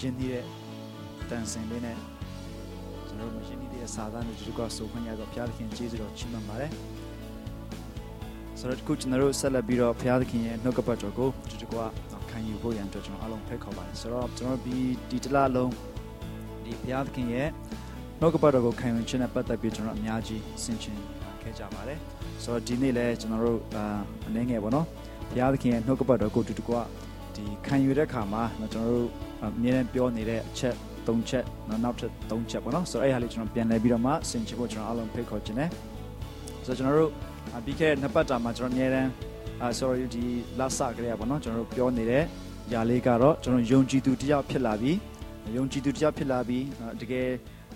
ရင်းနှီးတဲ့တန်စင်လေးနဲ့ကျွန်တော်တို့မရင်းနှီးတဲ့စာသားနဲ့ဒီကဆိုခွင့်ရတော့ဘုရားသခင်ကျေးဇူးတော်ချီးမွမ်းပါတယ်ဆိုတော့ခုကျွန်တော်တို့ဆက်လက်ပြီးတော့ဘုရားသခင်ရဲ့နှုတ်ကပတ်တော်ကိုဒီတကွခံယူဖို့ရန်အတွက်ကျွန်တော်အားလုံးဖိတ်ခေါ်ပါတယ်ဆိုတော့ကျွန်တော်ဒီဒီတလလုံးဒီဘုရားသခင်ရဲ့နှုတ်ကပတ်တော်ကိုခံယူခြင်းနဲ့ပတ်သက်ပြီးကျွန်တော်အများကြီးဆင်ခြင်ခဲ့ကြပါတယ်ဆိုတော့ဒီနေ့လည်းကျွန်တော်တို့အနေငယ်ပေါ့နော်ဘုရားသခင်ရဲ့နှုတ်ကပတ်တော်ကိုဒီတကွဒီခံယူတဲ့အခါမှာကျွန်တော်တို့ အမြဲတမ်းပြောနေတဲ့အချက်၃ချက်နောက်ထပ်၃ချက်ပေါ့နော်ဆိုတော့အဲ့ဟာလေးကျွန်တော်ပြန်လည်ပြီးတော့မှဆင်ခြင်ဖို့ကျွန်တော်အားလုံးဖိတ်ခေါ်ခြင်းနဲ့ဆိုတော့ကျွန်တော်တို့ပြီးခဲ့တဲ့နှစ်ပတ်တာမှာကျွန်တော်အများတန်းအာ sorry ဒီလဆကလေးอ่ะပေါ့နော်ကျွန်တော်တို့ပြောနေတဲ့ຢာလေးကတော့ကျွန်တော်ယုံကြည်သူတယောက်ဖြစ်လာပြီးယုံကြည်သူတယောက်ဖြစ်လာပြီးတကယ်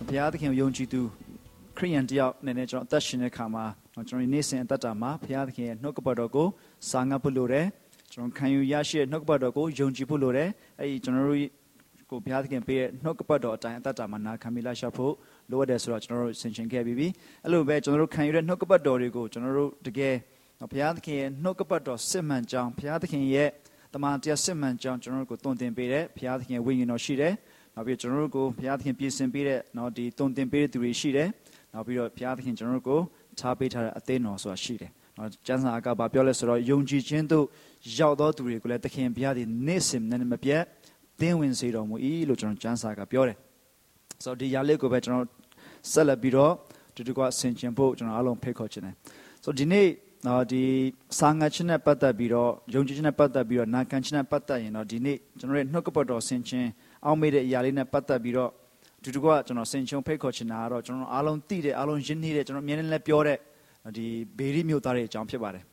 ဘုရားသခင်ကိုယုံကြည်သူခရိယန်တယောက်အနေနဲ့ကျွန်တော်အသက်ရှင်တဲ့ခါမှာကျွန်တော်နေ့စဉ်အသက်တာမှာဘုရားသခင်ရဲ့နှုတ်ကပတ်တော်ကိုစာငတ်ဖို့လိုတယ် ကျွန်တော်ခံယူရရှိတဲ့နှုတ်ကပတ်တော်ကိုယုံကြည်ဖို့လိုတယ်အဲ့ဒီကျွန်တော်တို့ကိုဘုရားသခင်ပေးတဲ့နှုတ်ကပတ်တော်အတိုင်းအသက်တာမှာနာခံမိလာရှာဖို့လိုအပ်တယ်ဆိုတော့ကျွန်တော်တို့ဆင်ခြင်ခဲ့ပြီးပြီအဲ့လိုပဲကျွန်တော်တို့ခံယူတဲ့နှုတ်ကပတ်တော်တွေကိုကျွန်တော်တို့တကယ်ဘုရားသခင်ရဲ့နှုတ်ကပတ်တော်စစ်မှန်ကြောင်းဘုရားသခင်ရဲ့တမန်တရားစစ်မှန်ကြောင်းကျွန်တော်တို့ကိုတုံ့တင်ပေးတဲ့ဘုရားသခင်ဝိညာဉ်တော်ရှိတယ်နောက်ပြီးကျွန်တော်တို့ကိုဘုရားသခင်ပြင်ဆင်ပေးတဲ့နော်ဒီတုံတင်ပေးတဲ့သူတွေရှိတယ်။နောက်ပြီးတော့ဘုရားသခင်ကျွန်တော်တို့ကိုထားပေးထားတဲ့အသင်းတော်ဆိုတာရှိတယ်။နော်ကျမ်းစာကဘာပြောလဲဆိုတော့ယုံကြည်ခြင်းသို့ ရောက်သောသူတွေကိုလည်းသခင်ဘုရားသည်နေ့စဉ်နဲ့မပြတ်သင်ဝင်စေတော်မူ၏လို့ကျွန်တော်ကျမ်းစာကပြောတယ်ဆိုတော့ဒီຢာလေးကိုပဲကျွန်တော်ဆက်လက်ပြီးတော့ဒီတကွဆင်ခြင်ဖို့ကျွန်တော်အားလုံးဖိတ်ခေါ်ချင်တယ်ဆိုတော့ဒီနေ့နော်ဒီစာငတ်ခြင်းနဲ့ပတ်သက်ပြီးတော့ယုံကြည်ခြင်းနဲ့ပတ်သက်ပြီးတော့နာခံခြင်းနဲ့ပတ်သက်ရင်တော့ဒီနေ့ကျွန်တော်ရဲ့နှုတ်ကပတ်တော်ဆင်ခြင်အောင်မေးတဲ့အရာလေးနဲ့ပတ်သက်ပြီးတော့ဒီတကွကျွန်တော်ဆင်ခြင်ဖိတ်ခေါ်ချင်တာကတော့ကျွန်တော်အားလုံးသိတဲ့အားလုံးရင်းနှီးတဲ့ကျွန်တော်အမြဲတမ်းလည်းပြောတဲ့ဒီဘေရီမြို့သားတွေအကြောင်းဖြစ်ပါတယ်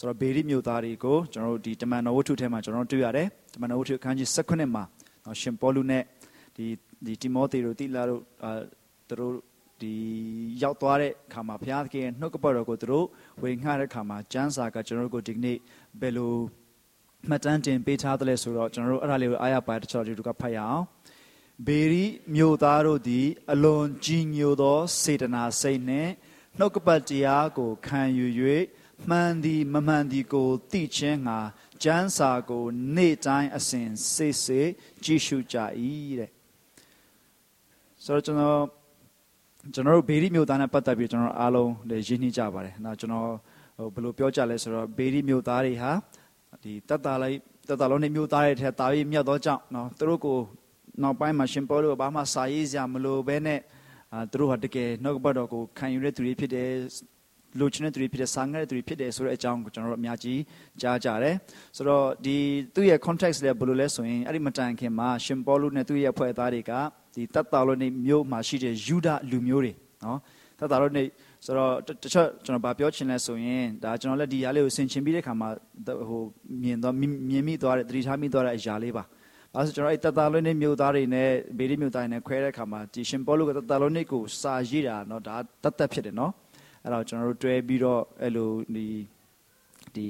ဆိုတော့ဘေရီမြို့သားတွေကိုကျွန်တော်တို့ဒီတမန်တော်ဝတ္ထုထဲမှာကျွန်တော်တို့တွေ့ရတယ်တမန်တော်ဝတ္ထုအခန်းကြီး16မှာရှင်ပေါလုနဲ့ဒီဒီတိမောသေတို့တိလာတို့အာသူတို့ဒီရောက်သွားတဲ့အခါမှာဘုရားသခင်နှုတ်ကပတ်တော်ကိုသူတို့ဝေငှတဲ့အခါမှာကျမ်းစာကကျွန်တော်တို့ကိုဒီကနေ့ဘယ်လိုမှတ်တမ်းတင်ပေးထားသလဲဆိုတော့ကျွန်တော်တို့အဲ့ဒါလေးကိုအားရပါတချို့ဒီတို့ကဖတ်ရအောင်ဘေရီမြို့သားတို့သည် အလွန်ကြီးညိုသောစေတနာစိတ်နှင့်နှုတ်ကပတ်တရားကိုခံယူ၍ မှန်သည်မမှန်သည်ကိုသိခြင်းငှာကျမ်းစာကို နေ့တိုင်းအစဉ်စိတ်စိတ်ကြည့်ရှုကြ၏တဲ့ဆိုတော့ကျွန်တော်ကျွန်တော်တို့ဘေရီမြို့သားနဲ့ပတ်သက်ပြီးကျွန်တော်အားလုံးလည်းရင်းနှီးကြပါတယ်။နောက်ကျွန်တော်ဟိုဘယ်လိုပြောကြလဲဆိုတော့ဘေရီမြို့သားတွေဟာဒီတက်တာလိုက်တက်တာလုံးနေမြို့သားတွေထဲတာပြီးမြတ်သောကြောင့်နော်သူတို့ကိုနောက်ပိုင်းမှာရှင်ပေါလုဘာမှစာရေးစရာမလိုဘဲနဲ့အာသူတို့ဟာတကယ်နှုတ်ကပတ်တော်ကိုခံယူတဲ့သူတွေဖြစ်တယ် လိုချင်တဲ့သူတွေဖြစ်တဲ့စာငတ်တဲ့သူတွေဖြစ်တယ်ဆိုတဲ့အကြောင်းကိုကျွန်တော်တို့အများကြီးကြားကြတယ်ဆိုတော့ဒီသူ့ရဲ့ context လည်းဘယ်လိုလဲဆိုရင်အဲ့ဒီမတိုင်ခင်မှာရှင်ပေါလုနဲ့သူ့ရဲ့အဖွဲ့သားတွေကဒီတတ်တာလို့နေမြို့မှာရှိတဲ့ယူဒလူမျိုးတွေနော်တတ်တာလို့နေဆိုတော့တချို့ကျွန်တော်ဗာပြောချင်လဲဆိုရင်ဒါကျွန်တော်လည်းဒီຢာလေးကိုဆင်ခြင်ပြီးတဲ့ခါမှာဟိုမြင်တော့မြင်မိသွားတဲ့သတိထားမိသွားတဲ့အရာလေးပါအဲဆိုကျွန်တော်အဲ့တတ်တာလို့နေမြို့သားတွေနဲ့ဘေဒီမြို့သားတွေနဲ့ခွဲတဲ့ခါမှာဒီရှင်ပေါလုကတတ်တာလို့နေကိုစာရေးတာနော်ဒါတတ်တတ်ဖြစ်တယ်နော် အဲ့တော့ကျွန်တော်တို့တွဲပြီးတော့အဲ့လိုဒီဒီ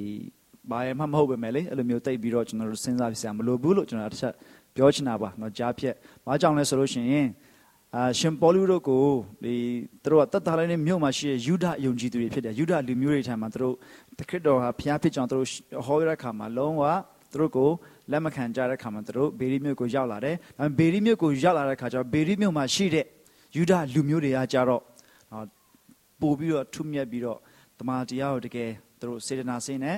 ဘာမှမဟုတ်ပဲမဲ့လေအဲ့လိုမျိုးတိတ်ပြီးတော့ကျွန်တော်တို့စဉ်းစားပြစရာမလိုဘူးလို့ကျွန်တော်တစ်ချက်ပြောချင်တာပါเนาะကြားဖြတ်ဘာကြောင့်လဲဆိုလို့ရှိရင်အာရှင်ပေါလုတို့ကိုဒီသူတို့ကတတ်တာလည်းမြို့မှာရှိတဲ့ယူဒယုံကြည်သူတွေဖြစ်တယ်ယူဒလူမျိုးတွေထံမှာသူတို့တခရစ်တော်ဟာဖျားဖြစ်ကြောင်းသူတို့ဟောရတဲ့အခါမှာလုံးဝသူတို့ကိုလက်မခံကြတဲ့အခါမှာသူတို့ဘေရီမြို့ကိုရောက်လာတယ်ဒါပေမဲ့ဘေရီမြို့ကိုရောက်လာတဲ့အခါကျတော့ဘေရီမြို့မှာရှိတဲ့ယူဒလူမျိုးတွေကကြတော့ ပို့ပြီးတော့ထုမြက်ပြီးတော့တမန်တရားကိုတကယ်သူတို့စေတနာစိတ်နဲ့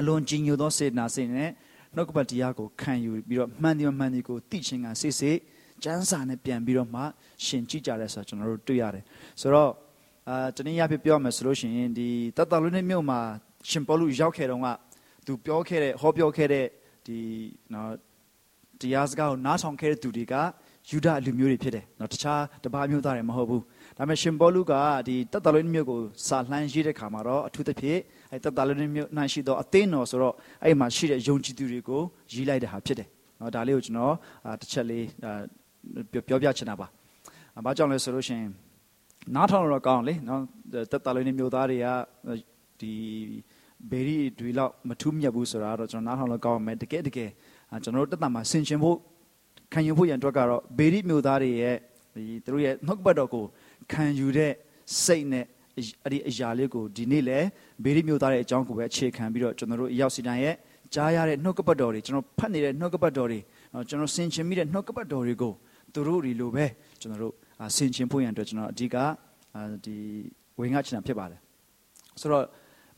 အလွန်ကြီးညိုသောစေတနာစိတ်နဲ့နှုတ်ကပတ်တရားကိုခံယူပြီးတော့မှန်တယ်မှန်တယ်ကိုသိချင်းကစိစိကျမ်းစာနဲ့ပြန်ပြီးတော့မှရှင်ကြည့်ကြတယ်ဆိုတော့ကျွန်တော်တို့တွေ့ရတယ်ဆိုတော့အာတနည်းအားဖြင့်ပြောရမယ်ဆိုလို့ရှိရင်ဒီတတလူနေမြို့မှာရှင်ပေါလုရောက်ခဲ့တော့ကသူပြောခဲ့တဲ့ဟောပြောခဲ့တဲ့ဒီနော်တရားစကားကိုနားထောင်ခဲ့တဲ့သူတွေက ယူဒလူမျိုးတွေဖြစ်တယ်နော်တခြားတပါးမျိုးသားတွေမဟုတ်ဘူးဒါပေမဲ့ရှင်ပေါလုကဒီတတလူနေမြို့ကိုစာလှမ်းရေးတဲ့ခါမှာတော့အထူးသဖြင့်အဲတတလူနေမြို့၌ရှိသောအသင်းတော်ဆိုတော့အဲ့မှာရှိတဲ့ယုံကြည်သူတွေကိုရေးလိုက်တဲ့ဟာဖြစ်တယ်နော်ဒါလေးကိုကျွန်တော်တစ်ချက်လေးပြောပြချင်တာပါ။ဘာကြောင့်လဲဆိုလို့ရှိရင်နားထောင်တော့ကောင်းလေနော်တက်တာလေးနေမျိုးသားတွေကဒီဘေရီတွေလောက်မထူးမြတ်ဘူးဆိုတာတော့ကျွန်တော်နားထောင်လို့ကောင်းမယ်တကယ်တကယ်ကျွန်တော်တို့တက်တာမှာဆင်ခြင်ဖို့ ခံယူဖို့ရန်အတွက်ကတော့ဘေရီမျိုးသားတွေရဲ့ဒီသူတို့ရဲ့နှုတ်ပတ်တော်ကိုခံယူတဲ့စိတ်နဲ့အဲ့ဒီအရာလေးကိုဒီနေ့လဲဘေရီမျိုးသားရဲ့အကြောင်းကိုပဲအခြေခံပြီးတော့ကျွန်တော်တို့ရောက်စီတိုင်းရဲ့ကြားရတဲ့နှုတ်ကပတ်တော်တွေကျွန်တော်ဖတ်နေတဲ့နှုတ်ကပတ်တော်တွေနော်ကျွန်တော်ဆင်ခြင်မိတဲ့နှုတ်ကပတ်တော်တွေကိုသူတို့တွေလိုပဲကျွန်တော်တို့ဆင်ခြင်ဖို့ရန်အတွက်ကျွန်တော်အဓိကဒီဝင်ငါချင်တာဖြစ်ပါတယ်ဆိုတော့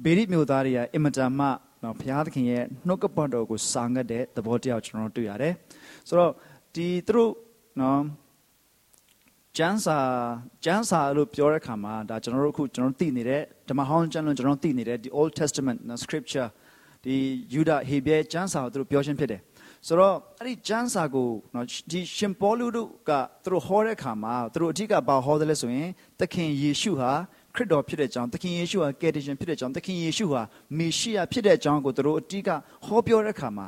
ဘေရိမျိုးသားတွေကအင်မတန်မှနော်ဘုရားသခင်ရဲ့နှုတ်ကပတ်တော်ကိုစာငတ်တဲ့သဘောတရားကျွန်တော်တို့တွေ့ရတယ်ဆိုတော့ ဒီသူတို့နော်ကျမ်းစာကျမ်းစာလို့ပြောတဲ့အခါမှာဒါကျွန်တော်တို့အခုကျွန်တော်သိနေတဲ့ဓမ္မဟောင်းကျမ်းလို့ကျွန်တော်သိနေတဲ့ဒီ Old Testament scripture ဒီယူဒဟေဘဲကျမ်းစာကိုသူတို့ပြောရှင်းဖြစ်တယ်ဆိုတော့အဲ့ဒီကျမ်းစာကိုနော်ဒီရှင်ပေါလုတို့ကသူတို့ဟောတဲ့အခါမှာသူတို့အထက်ကဘာဟောတယ်လဲဆိုရင်သခင်ယေရှုဟာခရစ်တော်ဖြစ်တဲ့အကြောင်းသခင်ယေရှုဟာကယ်တင်ရှင်ဖြစ်တဲ့အကြောင်းသခင်ယေရှုဟာမေရှိယဖြစ်တဲ့အကြောင်းကိုသူတို့အထက်ကဟောပြောတဲ့အခါမှာ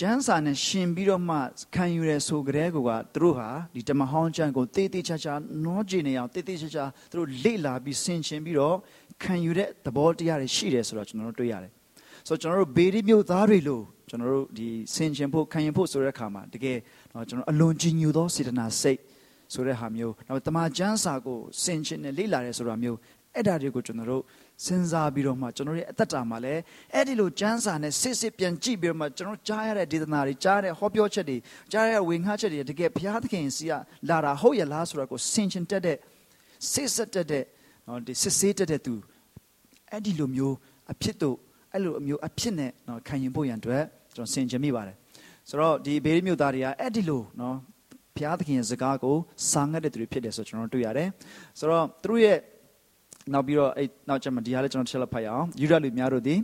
ကျမ်းစာနဲ့ရှင်ပြီးတော့မှခံယူရဲဆိုကြတဲ့ကောကသူတို့ဟာဒီတမဟောင်းကျမ်းကိုတေးသေးချာချာနောကြည့်နေအောင်တေးသေးချာချာသူတို့လေ့လာပြီးဆင်ခြင်ပြီးတော့ခံယူတဲ့သဘောတရားတွေရှိတယ်ဆိုတော့ကျွန်တော်တို့တွေ့ရတယ်ဆိုတော့ကျွန်တော်တို့ဘေဒီမြို့သားတွေလို့ကျွန်တော်တို့ဒီဆင်ခြင်ဖို့ခံယူဖို့ဆိုတဲ့အခါမှာတကယ်တော့ကျွန်တော်အလွန်ကြီးညိုသောစေတနာစိတ်ဆိုတဲ့ဟာမျိုးနောက်တမန်ကျမ်းစာကိုဆင်ခြင်နဲ့လေ့လာရဲဆိုတာမျိုးအဲ့ဒါတွေကိုကျွန်တော်တို့ စဉ်းစားပြီးတော့မှကျွန်တော်ရဲ့အသက်တာမှာလည်းအဲ့ဒီလိုကျမ်းစာနဲ့စစ်စစ်ပြန်ကြည့်ပြီးတော့မှကျွန်တော်ကြားရတဲ့ဒေသနာတွေကြားရတဲ့ဟောပြောချက်တွေကြားရတဲ့ဝင်ငှချက်တွေတကယ်ဘုရားသခင်စီကလာတာဟုတ်ရလားဆိုတာကိုဆင်ခြင်တက်တဲ့စစ်စစ်တက်တဲ့နော်ဒီစစ်ဆေးတက်တဲ့သူအဲ့ဒီလိုမျိုးအဖြစ်တို့အဲ့လိုအမျိုးအဖြစ်နဲ့နော်ခံရင်ဖို့ရန်အတွက်ကျွန်တော်ဆင်ခြင်မိပါတယ်ဆိုတော့ဒီဘေးမြို့သားတွေကအဲ့ဒီလိုနော်ဘုရားသခင်ရဲ့စကားကိုစာငတ်တဲ့သူတွေဖြစ်တယ်ဆိုကျွန်တော်တွေ့ရတယ်ဆိုတော့သူတို့ရဲ့ နောက်ပြီးတော့အဲ့နောက်ကျမှဒီဟာလည်းကျွန်တော်ချက်လက်ဖတ်ရအောင်ယူဒလူများတို့သည်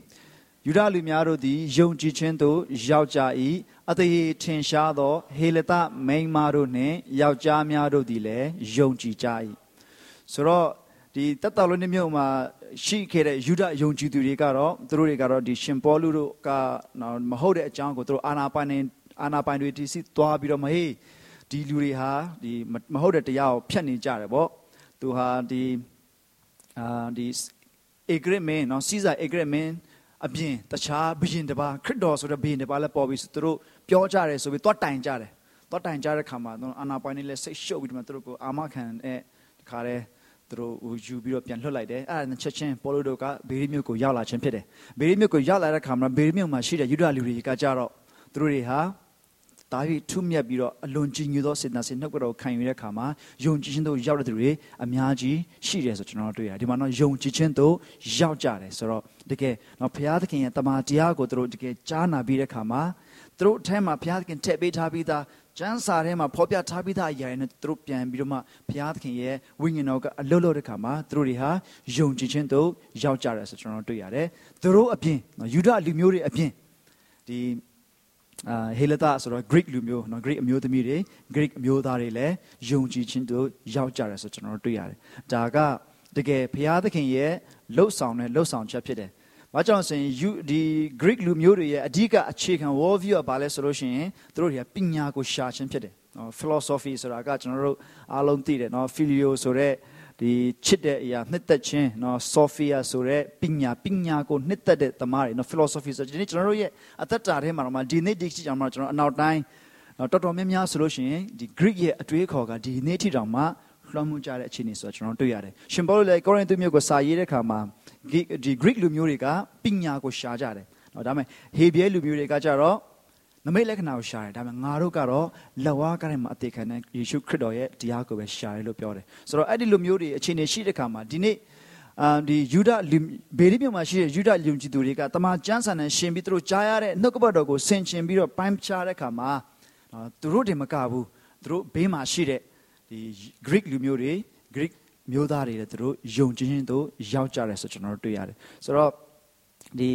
ယူဒလူများတို့သည်ယုံကြည်ခြင်းသို့ရောက်ကြ၏အသေးထင်ရှားသော ဟေလတမိန်မာတို့နှင့်ယောက်ျားများတို့သည်လည်းယုံကြည်ကြ၏ဆိုတော့ဒီတက်တော်လုံးမြို့မှာရှိခဲ့တဲ့ယူဒယုံကြည်သူတွေကတော့သူတို့တွေကတော့ဒီရှင်ပေါလုတို့ကမဟုတ်တဲ့အကြောင်းကိုသူတို့အာနာပိုင်နေအာနာပိုင်တွေတီစီသွားပြီးတော့မဟေးဒီလူတွေဟာဒီမဟုတ်တဲ့တရားကိုဖျက်နေကြတယ်ပေါ့သူဟာဒီ အာဒီအေဂရစ်မင်းနော်စီဇာအေဂရစ်မင်းအပြင်တခြားဘုရင်တစ်ပါးခရစ်တော်ဆိုတဲ့ဘုရင်တစ်ပါးလည်းပေါ်ပြီးသူတို့ပြောကြတယ်ဆိုပြီးသွားတိုင်ကြတယ်သွားတိုင်ကြတဲ့ခါမှာအာနာပိုင်နေလဲစိတ်ရှုပ်ပြီးတော့သူတို့ကိုအာမခံတဲ့ခါတဲ့သူတို့ယူပြီးတော့ပြန်လွှတ်လိုက်တယ်အဲ့ဒါနဲ့ချက်ချင်းပေါ်လိုတို့ကဘေရီမြို့ကိုရောက်လာခြင်းဖြစ်တယ်ဘေရီမြို့ကိုရောက်လာတဲ့ခါမှာဘေရီမြို့မှာရှိတဲ့ယူဒလူတွေကကြတော့သူတို့တွေဟာ ဒါပြီးထုမြက်ပြီးတော့အလွန်ကြီးညိုသောစေတနာစေနှုတ်ကတော်ခံယူတဲ့အခါမှာယုံကြည်ခြင်းတို့ရောက်တဲ့သူတွေအများကြီးရှိတယ်ဆိုကျွန်တော်တို့တွေ့ရတယ်ဒီမှာတော့ယုံကြည်ခြင်းတို့ရောက်ကြတယ်ဆိုတော့တကယ်တော့ဘုရားသခင်ရဲ့တမန်တရားကိုတို့တကယ်ကြားနာပြီးတဲ့အခါမှာတို့အထက်မှာဘုရားသခင်ထည့်ပေးထားပြီးသားကျမ်းစာထဲမှာဖော်ပြထားပြီးသားအရာတွေနဲ့တို့ပြန်ပြီးတော့မှဘုရားသခင်ရဲ့ဝိညာဉ်တော်ကအလွတ်လွတ်တဲ့ခါမှာတို့တွေဟာယုံကြည်ခြင်းတို့ရောက်ကြတယ်ဆိုကျွန်တော်တို့တွေ့ရတယ်တို့အပြင်ယူဒလူမျိုးတွေအပြင်ဒီ အာဟေလတာဆိုတော့ Greek လူမျိုးနော် Greek အမျိုးသမီးတွေ Greek အမျိုးသားတွေလည်းယုံကြည်ခြင်းတို့ရောက်ကြတယ်ဆိုကျွန်တော်တို့တွေ့ရတယ်။ဒါကတကယ်ဘုရားသခင်ရဲ့လှုပ်ဆောင်တဲ့လှုပ်ဆောင်ချက်ဖြစ်တယ်။ဘာကြောင့်ဆိုရင်ယူဒီ Greek လူမျိုးတွေရဲ့အဓိကအခြေခံ world view ကဘာလဲဆိုလို့ရှိရင်သူတို့တွေကပညာကိုရှာခြင်းဖြစ်တယ်။နော် philosophy ဆိုတာကကျွန်တော်တို့အားလုံးသိတယ်နော် phileo ဆိုတဲ့ ဒီချစ်တဲ့အရာနှစ်သက်ခြင်းเนาะ Sophia ဆိုတဲ့ပညာပညာကိုနှစ်သက်တဲ့သမားတွေเนาะ philosophy ဆိုဒီနေ့ကျွန်တော်တို့ရဲ့အသက်တာထဲမှာတော့ဒီနေ့ဒီကြောင်မှာကျွန်တော်အနောက်တိုင်းတော်တော်များများဆိုလို့ရှိရင်ဒီ Greek ရဲ့အတွေးခေါ်ကဒီနေ့ထိတောင်မှလွှမ်းမိုးကြတဲ့အခြေအနေဆိုတော့ကျွန်တော်တွေ့ရတယ်။ရှင်ပေါလုလည်းကောရိန္သုမြို့ကိုစာရေးတဲ့အခါမှာဒီ Greek လူမျိုးတွေကပညာကိုရှာကြတယ်။နော်ဒါပေမဲ့ဟေဘရဲလူမျိုးတွေကကြတော့ နမိတ်လက္ခဏာကိုရှာတယ်ဒါပေမဲ့ငါတို့ကတော့လက်ဝါးကတဲ့မှာအသေးခံတဲ့ယေရှုခရစ်တော်ရဲ့တရားကိုပဲရှာတယ်လို့ပြောတယ်ဆိုတော့အဲ့ဒီလိုမျိုးတွေအခြေအနေရှိတဲ့ခါမှာဒီနေ့အာဒီယူဒဘေရိမြို့မှာရှိတဲ့ယူဒလူကြီးသူတွေကတမန်ကျမ်းစာနဲ့ရှင်ပြီးသူတို့ကြားရတဲ့နှုတ်ကပတ်တော်ကိုဆင်ခြင်ပြီးတော့ပိုင်းခြားတဲ့ခါမှာသူတို့တွေမကဘူးသူတို့ဘေးမှာရှိတဲ့ဒီ Greek လူမျိုးတွေ Greek မျိုးသားတွေလည်းသူတို့ယုံကြည်ခြင်းတို့ရောက်ကြတယ်ဆိုကျွန်တော်တို့တွေ့ရတယ်ဆိုတော့ဒီ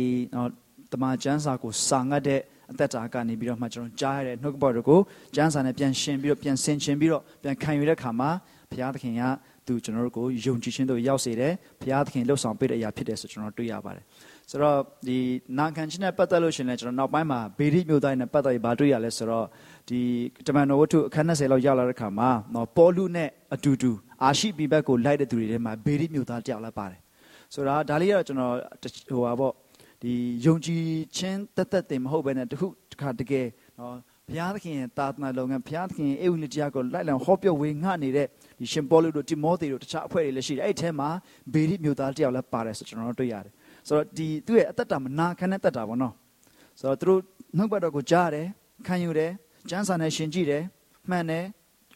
တမန်ကျမ်းစာကိုစာငတ်တဲ့ အသက်တာကနေပြီးတော့မှကျွန်တော်ကြားရတဲ့နှုတ်ကပတ်တော်ကိုကျမ်းစာနဲ့ပြန်ရှင်းပြီးတော့ပြန်ဆင်ခြင်ပြီးတော့ပြန်ခံယူတဲ့ခါမှာဘုရားသခင်ကသူကျွန်တော်တို့ကိုယုံကြည်ခြင်းတို့ရောက်စေတယ်ဘုရားသခင်လှုပ်ဆောင်ပေးတဲ့အရာဖြစ်တယ်ဆိုကျွန်တော်တွေ့ရပါတယ်ဆိုတော့ဒီနာခံခြင်းနဲ့ပတ်သက်လို့ရှင်လဲကျွန်တော်နောက်ပိုင်းမှာဘေရိမြို့သားနဲ့ပတ်သက်ပြီးဘာတွေ့ရလဲဆိုတော့ဒီတမန်တော်ဝတ္ထုအခန်း20လောက်ရောက်လာတဲ့ခါမှာနော်ပေါလုနဲ့အတူတူအာရှိပိဘက်ကိုလိုက်တဲ့သူတွေထဲမှာဘေရိမြို့သားတယောက်လည်းပါတယ်ဆိုတော့ဒါလေးကတော့ကျွန်တော်ဟိုပါပေါ့ ဒီယုံကြည်ခြင်းတက်တက်တင်မဟုတ်ဘဲနဲ့တခုတခါတကယ်နော်ဘုရားသခင်ရဲ့တာသနာလုပ်ငန်းဘုရားသခင်ရဲ့အေဝံဂေလိတရားကိုလိုက်လံဟောပြောဝေငှနေတဲ့ဒီရှင်ပေါလုတို့တိမောသေတို့တခြားအဖွဲ့တွေလည်းရှိတယ်အဲ့ဒီထဲမှာဘေရိမျိုးသားတယောက်လည်းပါတယ်ဆိုကျွန်တော်တို့တွေ့ရတယ်ဆိုတော့ဒီသူ့ရဲ့အသက်တာမနာခံတဲ့တက်တာပေါ့နော်ဆိုတော့သူတို့နှုတ်ဘတ်တော်ကိုကြားတယ်ခံယူတယ်ကျမ်းစာနဲ့ရှင်ကြည့်တယ်မှန်တယ်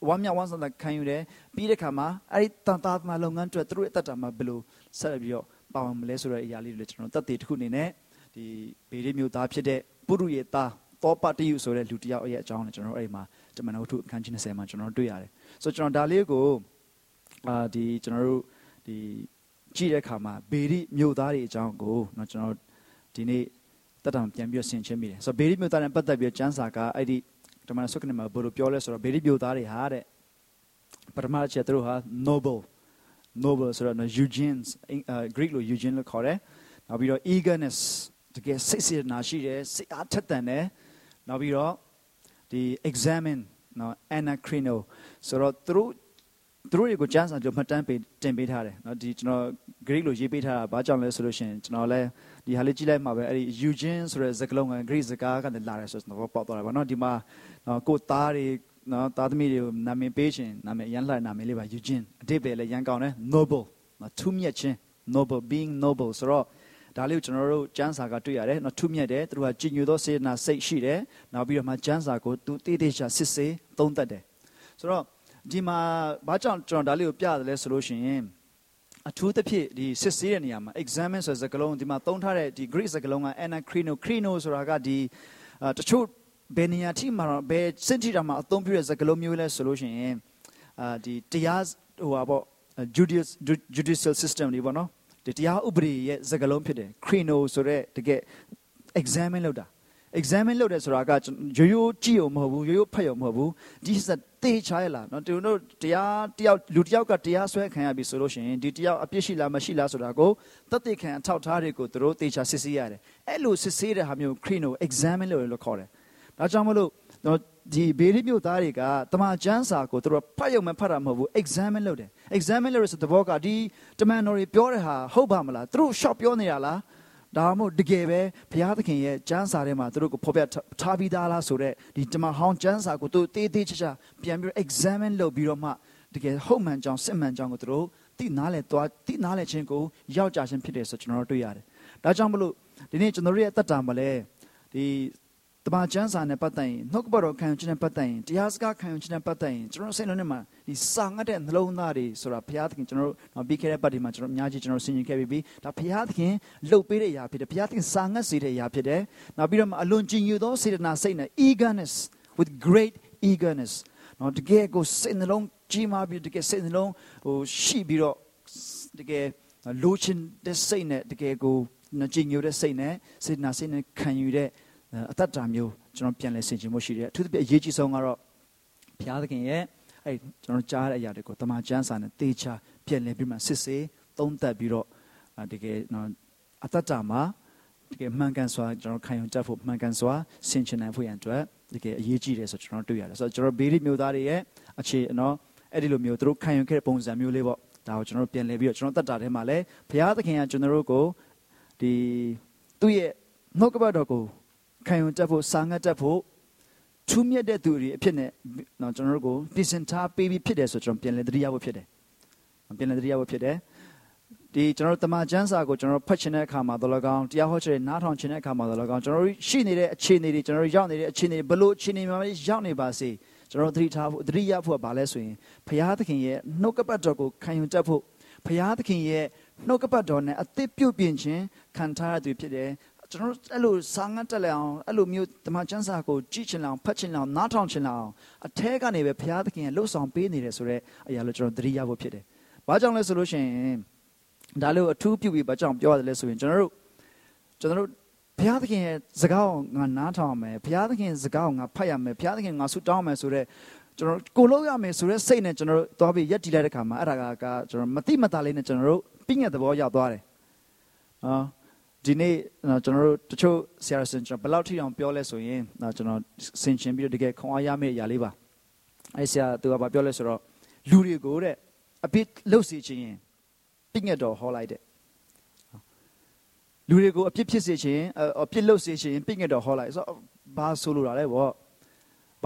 ဝမ်းမြောက်ဝမ်းသာခံယူတယ်ပြီးတဲ့ခါမှာအဲ့ဒီတန်တာသမလုပ်ငန်းအတွက်သူတို့ရဲ့အသက်တာမှာဘယ်လိုဆက်ပြီးတော့ ပါဝင်မလဲဆိုတဲ့အရာလေးတွေလည်းကျွန်တော်တက်တည်တစ်ခုအနေနဲ့ဒီဘေဒီမျိုးသားဖြစ်တဲ့ပုရုရဲ့သားတောပတယုဆိုတဲ့လူတစ်ယောက်ရဲ့အကြောင်းလည်းကျွန်တော်တို့အဲ့ဒီမှာတမန်တော်ထုအခန်းကြီး20မှာကျွန်တော်တို့တွေ့ရတယ်ဆိုတော့ကျွန်တော်ဒါလေးကိုအာဒီကျွန်တော်တို့ဒီကြည့်တဲ့အခါမှာဘေဒီမျိုးသားတွေအကြောင်းကိုเนาะကျွန်တော်ဒီနေ့တက်တောင်ပြန်ပြီးဆင်ချင်းမိတယ်ဆိုတော့ဘေဒီမျိုးသားနဲ့ပတ်သက်ပြီးကျမ်းစာကအဲ့ဒီတမန်ဆုကနေမှာဘယ်လိုပြောလဲဆိုတော့ဘေဒီမျိုးသားတွေဟာတဲ့ပထမချက်သူတို့ဟာ noble noble ဆိုတော့ Eugenes Greek လို့ Eugene လို့ခေါ်တယ်နောက်ပြီးတော့ eagerness တကယ်စိတ်စေနာရှိတယ်စိတ်အားထက်သန်တယ်နောက်ပြီးတော့ဒီ examine နော် anacrino ဆိုတော့သူတို့သူတို့တွေကိုကျမ်းစာကြမှတ်တမ်းပေးတင်ပေးထားတယ်နော်ဒီကျွန်တော် Greek လို့ရေးပေးထားတာဘာကြောင့်လဲဆိုလို့ရှိရင်ကျွန်တော်လည်းဒီဟာလေးကြည့်လိုက်မှာပဲအဲ့ဒီ Eugene ဆိုတဲ့စကားလုံးက Greek စကားကနေလာတယ်ဆိုတော့ပေါက်သွားတယ်ဗောနော်ဒီမှာနော်ကိုသားတွေ နော်သားသမီးတွေကိုနာမည်ပေးခြင်းနာမည်ရန်လှနာမည်လေးပါ Eugene အတိတ်ပဲလည်းရန်ကောင်းတယ် noble နော်ထူးမြတ်ခြင်း noble being noble ဆိုတော့ဒါလေးကိုကျွန်တော်တို့ကျမ်းစာကတွေ့ရတယ်နော်ထူးမြတ်တယ်သူတို့ကကြည်ညိုသောစေတနာစိတ်ရှိတယ်နောက်ပြီးတော့မှကျမ်းစာကိုသူတည်တည်ချာစစ်ဆေးသုံးသပ်တယ်ဆိုတော့ဒီမှာဘာကြောင့်ကျွန်တော်ဒါလေးကိုပြရတယ်လဲဆိုလို့ရှိရင်အထူးသဖြင့်ဒီစစ်ဆေးတဲ့နေရာမှာ examine ဆိုတဲ့စကားလုံးဒီမှာသုံးထားတဲ့ဒီ Greek စကားလုံးက anacrino crino ဆိုတာကဒီတချို့ ဘယ်နေရာထိမှာတော့ဘယ်စင့်ထိတာမှာအသုံးပြုတဲ့စကားလုံးမျိုးလဲဆိုလို့ရှိရင်အာဒီတရားဟိုပါပေါ့ judicial judicial system တွေပေါ့နော်ဒီတရားဥပဒေရဲ့စကားလုံးဖြစ်တယ် crino ဆိုတဲ့တကယ် examine လုပ်တာ examine လုပ်တယ်ဆိုတာကရိုးရိုးကြည့်အောင်မဟုတ်ဘူးရိုးရိုးဖတ်အောင်မဟုတ်ဘူးဒီစတေးချရလားနော်သူတို့တရားတယောက်လူတယောက်ကတရားဆွဲခံရပြီဆိုလို့ရှိရင်ဒီတယောက်အပြစ်ရှိလားမရှိလားဆိုတာကိုသက်သေခံအထောက်အထားတွေကိုသူတို့တေးချစစ်ဆေးရတယ်အဲ့လိုစစ်ဆေးတဲ့ဟာမျိုး crino examine လို့လို့ခေါ်တယ် ဒါကြောင့်မလို့တော့ဒီဘေးရိမြို့သားတွေကတမန်ကျမ်းစာကိုသူတို့ဖတ်ရုံနဲ့ဖတ်တာမဟုတ်ဘူး examine လုပ်တယ် examine လုပ်ရဆိုတဲ့ဘောကဒီတမန်တော်တွေပြောတဲ့ဟာဟုတ်ပါမလားသူတို့ short ပြောနေတာလားဒါမှမဟုတ်တကယ်ပဲဘုရားသခင်ရဲ့ကျမ်းစာထဲမှာသူတို့ကိုဖော်ပြထားပြီးသားလားဆိုတော့ဒီတမန်ဟောင်းကျမ်းစာကိုသူတေးသေးချာချာပြန်ပြီး examine လုပ်ပြီးတော့မှတကယ်ဟုတ်မှန်ကြောင်းစစ်မှန်ကြောင်းကိုသူတို့သိနားလဲသွားသိနားလဲခြင်းကိုရောက်ကြခြင်းဖြစ်တယ်ဆိုကျွန်တော်တို့တွေ့ရတယ်ဒါကြောင့်မလို့ဒီနေ့ကျွန်တော်တို့ရဲ့တက်တာမှာလဲဒီ တမန်ကျမ်းစာနဲ့ပတ်သက်ရင်နှုတ်ကပတ်တော်ခံယူခြင်းနဲ့ပတ်သက်ရင်တရားစကားခံယူခြင်းနဲ့ပတ်သက်ရင်ကျွန်တော်စိတ်လုံးထဲမှာဒီစာငတ်တဲ့နှလုံးသားတွေဆိုတာဘုရားသခင်ကျွန်တော်တို့ပြီးခဲ့တဲ့ပတ်ဒီမှာကျွန်တော်အများကြီးကျွန်တော်ဆင်ခြင်ခဲ့ပြီးပြီဒါဘုရားသခင်လှုပ်ပေးတဲ့အရာဖြစ်တယ်ဘုရားသခင်စာငတ်စေတဲ့အရာဖြစ်တယ်နောက်ပြီးတော့အလွန်ကြည်ညိုသောစေတနာစိတ်နဲ့ eagerness with great eagerness နော်တကယ်ကိုစိတ်နှလုံးကြီးမားပြီးတကယ်စိတ်နှလုံးဟိုရှိပြီးတော့တကယ်လိုချင်တဲ့စိတ်နဲ့တကယ်ကိုကြည်ညိုတဲ့စိတ်နဲ့စေတနာစိတ်နဲ့ခံယူတဲ့ အသက်တာမျိုးကျွန်တော်ပြန်လဲဆင်ခြင်မှုရှိတယ်အထူးသဖြင့်အရေးကြီးဆုံးကတော့ဘုရားသခင်ရဲ့အဲကျွန်တော်ကြားတဲ့အရာတွေကိုတမန်ကျမ်းစာနဲ့တေချာပြန်လဲပြီးမှစစ်ဆေးသုံးသပ်ပြီးတော့တကယ်နော်အသက်တာမှာတကယ်မှန်ကန်စွာကျွန်တော်ခံယူတတ်ဖို့မှန်ကန်စွာဆင်ခြင်နိုင်ဖို့ရန်အတွက်တကယ်အရေးကြီးတယ်ဆိုကျွန်တော်တွေ့ရတယ်ဆိုတော့ကျွန်တော်ဘေးရိမျိုးသားတွေရဲ့အခြေနော်အဲ့ဒီလိုမျိုးသူတို့ခံယူခဲ့တဲ့ပုံစံမျိုးလေးပေါ့ဒါကိုကျွန်တော်ပြန်လဲပြီးတော့ကျွန်တော်တက်တာထဲမှာလဲဘုရားသခင်ကကျွန်တော်တို့ကိုဒီသူ့ရဲ့နှုတ်ကပတ်တော်ကို ခံယူတတ်ဖို့စာငတ်တတ်ဖို့ထူးမြတ်တဲ့သူတွေအဖြစ်နဲ့တော့ကျွန်တော်တို့ကိုပြင်ဆင်ထားပေးပြီးဖြစ်တယ်ဆိုကျွန်တော်ပြန်လည်သတိရဖို့ဖြစ်တယ်ပြန်လည်သတိရဖို့ဖြစ်တယ်ဒီကျွန်တော်တို့တမန်ကျမ်းစာကိုကျွန်တော်ဖတ်ချင်တဲ့အခါမှာတော့လကောင်တရားဟောချင်နားထောင်ချင်တဲ့အခါမှာတော့လကောင်ကျွန်တော်တို့ရှိနေတဲ့အခြေအနေတွေကျွန်တော်တို့ရောက်နေတဲ့အခြေအနေဘလို့အခြေအနေမှာရောက်နေပါစေကျွန်တော်တို့သတိထားဖို့သတိရဖို့ကဘာလဲဆိုရင်ဘုရားသခင်ရဲ့နှုတ်ကပတ်တော်ကိုခံယူတတ်ဖို့ဘုရားသခင်ရဲ့နှုတ်ကပတ်တော်နဲ့အသစ်ပြုတ်ပြင်ခြင်းခံထားရသူဖြစ်တယ် ကျွန်တော်အဲ့လိုစာငတ်တက်လဲအောင်အဲ့လိုမျိုးဓမ္မကျမ်းစာကိုကြည့်ချင်အောင်ဖတ်ချင်အောင်နားထောင်ချင်အောင်အထဲကနေပဲဘုရားသခင်ရဲ့လှုပ်ဆောင်ပေးနေတယ်ဆိုတော့အရာလို့ကျွန်တော်သတိရဖို့ဖြစ်တယ်။ဘာကြောင့်လဲဆိုလို့ရှိရင်ဒါလို့အထူးပြုပြီးဘာကြောင့်ပြောရတယ်လဲဆိုရင်ကျွန်တော်တို့ကျွန်တော်တို့ဘုရားသခင်ရဲ့စကားကိုငါနားထောင်ရမယ်ဘုရားသခင်စကားကိုငါဖတ်ရမယ်ဘုရားသခင်ငါဆုတောင်းမယ်ဆိုတော့ကျွန်တော်ကိုလို့ရမယ်ဆိုတဲ့စိတ်နဲ့ကျွန်တော်တို့သွားပြီးရက်တည်လိုက်တဲ့ခါမှာအဲ့ဒါကကျွန်တော်မတိမတာလေးနဲ့ကျွန်တော်တို့ပြည့်ညက်သဘောရောက်သွားတယ်။နော် ဒီနေ့ကျွန်တော်တို့တချို့ဆရာဆင်ကျွန်တော်ဘယ်လောက်ထိအောင်ပြောလဲဆိုရင်ကျွန်တော်ဆင်ချင်ပြီးတော့တကယ်ခွန်အားရမယ့်အရာလေးပါအဲဆရာသူကဘာပြောလဲဆိုတော့လူတွေကိုတဲ့အပြစ်လှုပ်စေခြင်းရင်ပြည့်ငတ်တော်ဟောလိုက်တဲ့လူတွေကိုအပြစ်ဖြစ်စေခြင်းအပြစ်လှုပ်စေခြင်းပြည့်ငတ်တော်ဟောလိုက်ဆိုတော့ဘာဆိုလိုတာလဲဗော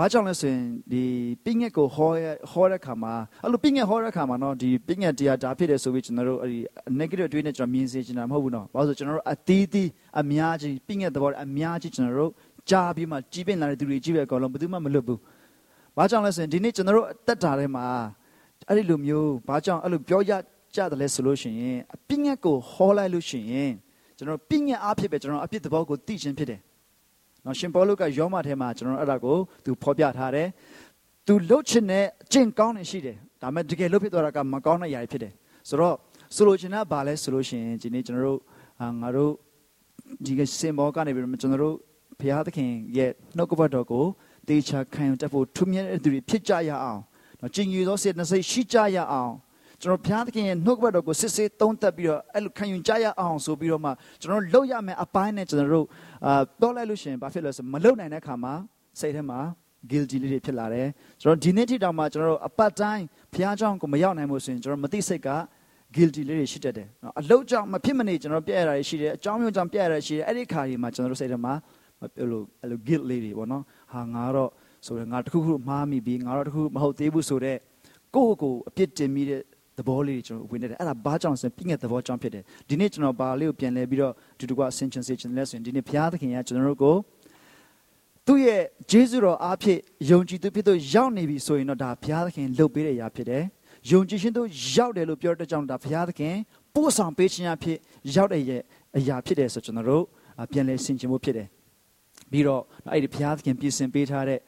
ဘာကြောင့်လဲဆိုရင်ဒီပင်းငက်ကိုဟောဟောတဲ့ခါမှာအဲ့လိုပင်းငက်ဟောတဲ့ခါမှာနော်ဒီပင်းငက်တရားဒါဖြစ်တယ်ဆိုပြီးကျွန်တော်တို့အဲ့ဒီ negative တွေးနေကျွန်တော်မြင်စေချင်တာမဟုတ်ဘူးနော်ဘာလို့ဆိုကျွန်တော်တို့အသီးသီးအများကြီးပင်းငက်သဘောအများကြီးကျွန်တော်တို့ကြကြားပြီးမှကြီးပင်လာတဲ့သူတွေကြီးပဲအကုန်လုံးဘယ်သူမှမလွတ်ဘူးဘာကြောင့်လဲဆိုရင်ဒီနေ့ကျွန်တော်တို့အသက်တာထဲမှာအဲ့ဒီလိုမျိုးဘာကြောင့်အဲ့လိုပြောရကြတယ်လဲဆိုလို့ရှိရင်အပြည့်ငက်ကိုဟောလိုက်လို့ရှိရင်ကျွန်တော်ပြည့်ငက်အားဖြစ်ပဲကျွန်တော်အပြည့်သဘောကိုသိချင်းဖြစ်တယ် နော်ရှင်ပေါလုကယောမထဲမှာကျွန်တော်အဲ့ဒါကိုသူဖော်ပြထားတယ်သူလှုပ်ချင်တဲ့အကျင့်ကောင်းနေရှိတယ်ဒါပေမဲ့တကယ်လှုပ်ဖြစ်သွားတာကမကောင်းတဲ့ຢာဖြစ်တယ်ဆိုတော့ဆိုလိုချင်တာဘာလဲဆိုလို့ရှိရင်ဒီနေ့ကျွန်တော်တို့ငါတို့ဒီကစင်ဘောကနေပြီးကျွန်တော်တို့ဘုရားသခင်ရဲ့နှုတ်ကပတ်တော်ကိုတေချာခံယူတတ်ဖို့ထူးမြတ်တဲ့သူတွေဖြစ်ကြရအောင်နော်ကျင်ယူသောစေတနာစိတ်ရှိကြရအောင် ကျွန်တော်ဘုရားသခင်ရဲ့နှုတ်ကပတ်တော်ကိုစစ်စစ်သုံးသပ်ပြီးတော့အဲ့လိုခံယူကြရအောင်ဆိုပြီးတော့မှကျွန်တော်လုပ်ရမယ်အပိုင်းနဲ့ကျွန်တော်တို့အာပြောလိုက်လို့ရှိရင်ဘာဖြစ်လဲဆိုမလုပ်နိုင်တဲ့အခါမှာစိတ်ထဲမှာ guilty လေးတွေဖြစ်လာတယ်ကျွန်တော်ဒီနေ့ထိတောင်မှကျွန်တော်တို့အပတ်တိုင်းဘုရားကျောင်းကိုမရောက်နိုင်ဘူးဆိုရင်ကျွန်တော်မသိစိတ်က guilty လေးတွေရှိတတ်တယ်နော်အလုပ်ကြောင့်မဖြစ်မနေကျွန်တော်ပြည့်ရတာရှိတယ်အကြောင်းမျိုးကြောင့်ပြည့်ရတာရှိတယ်အဲ့ဒီခါဒီမှာကျွန်တော်တို့စိတ်ထဲမှာအဲ့လိုအဲ့လို guilt လေးတွေပေါ့နော်ဟာငါတော့ဆိုရငါတခုခုမှားမိပြီငါတော့တခုမဟုတ်သေးဘူးဆိုတော့ကိုယ့်ကိုယ်အပြစ်တင်မိတဲ့သ ဘောလေးတွေကျွန်တော်ဝင်နေတယ်အဲ့ဒါဘာကြောင့်ဆိုရင်ပြည့်ငက်သဘောကြောင့်ဖြစ်တယ်ဒီနေ့ကျွန်တော်ဘာလေးကိုပြန်လဲပြီးတော့ဒီတကွအစင်ချင်စေချင်လဲဆိုရင်ဒီနေ့ဘုရားသခင်ကကျွန်တော်တို့ကိုသူ့ရဲ့ဂျေဇုတော်အားဖြင့်ယုံကြည်သူဖြစ်သူရောက်နေပြီဆိုရင်တော့ဒါဘုရားသခင်လှုပ်ပေးတဲ့အရာဖြစ်တယ်ယုံကြည်ခြင်းတို့ရောက်တယ်လို့ပြောတဲ့ကြောင့်ဒါဘုရားသခင်ပို့ဆောင်ပေးခြင်းအဖြစ်ရောက်တဲ့အရာဖြစ်တယ်ဆိုကျွန်တော်တို့ပြန်လဲဆင်ခြင်ဖို့ဖြစ်တယ်ပြီးတော့အဲ့ဒီဘုရားသခင်ပြင်ဆင်ပေးထားတဲ့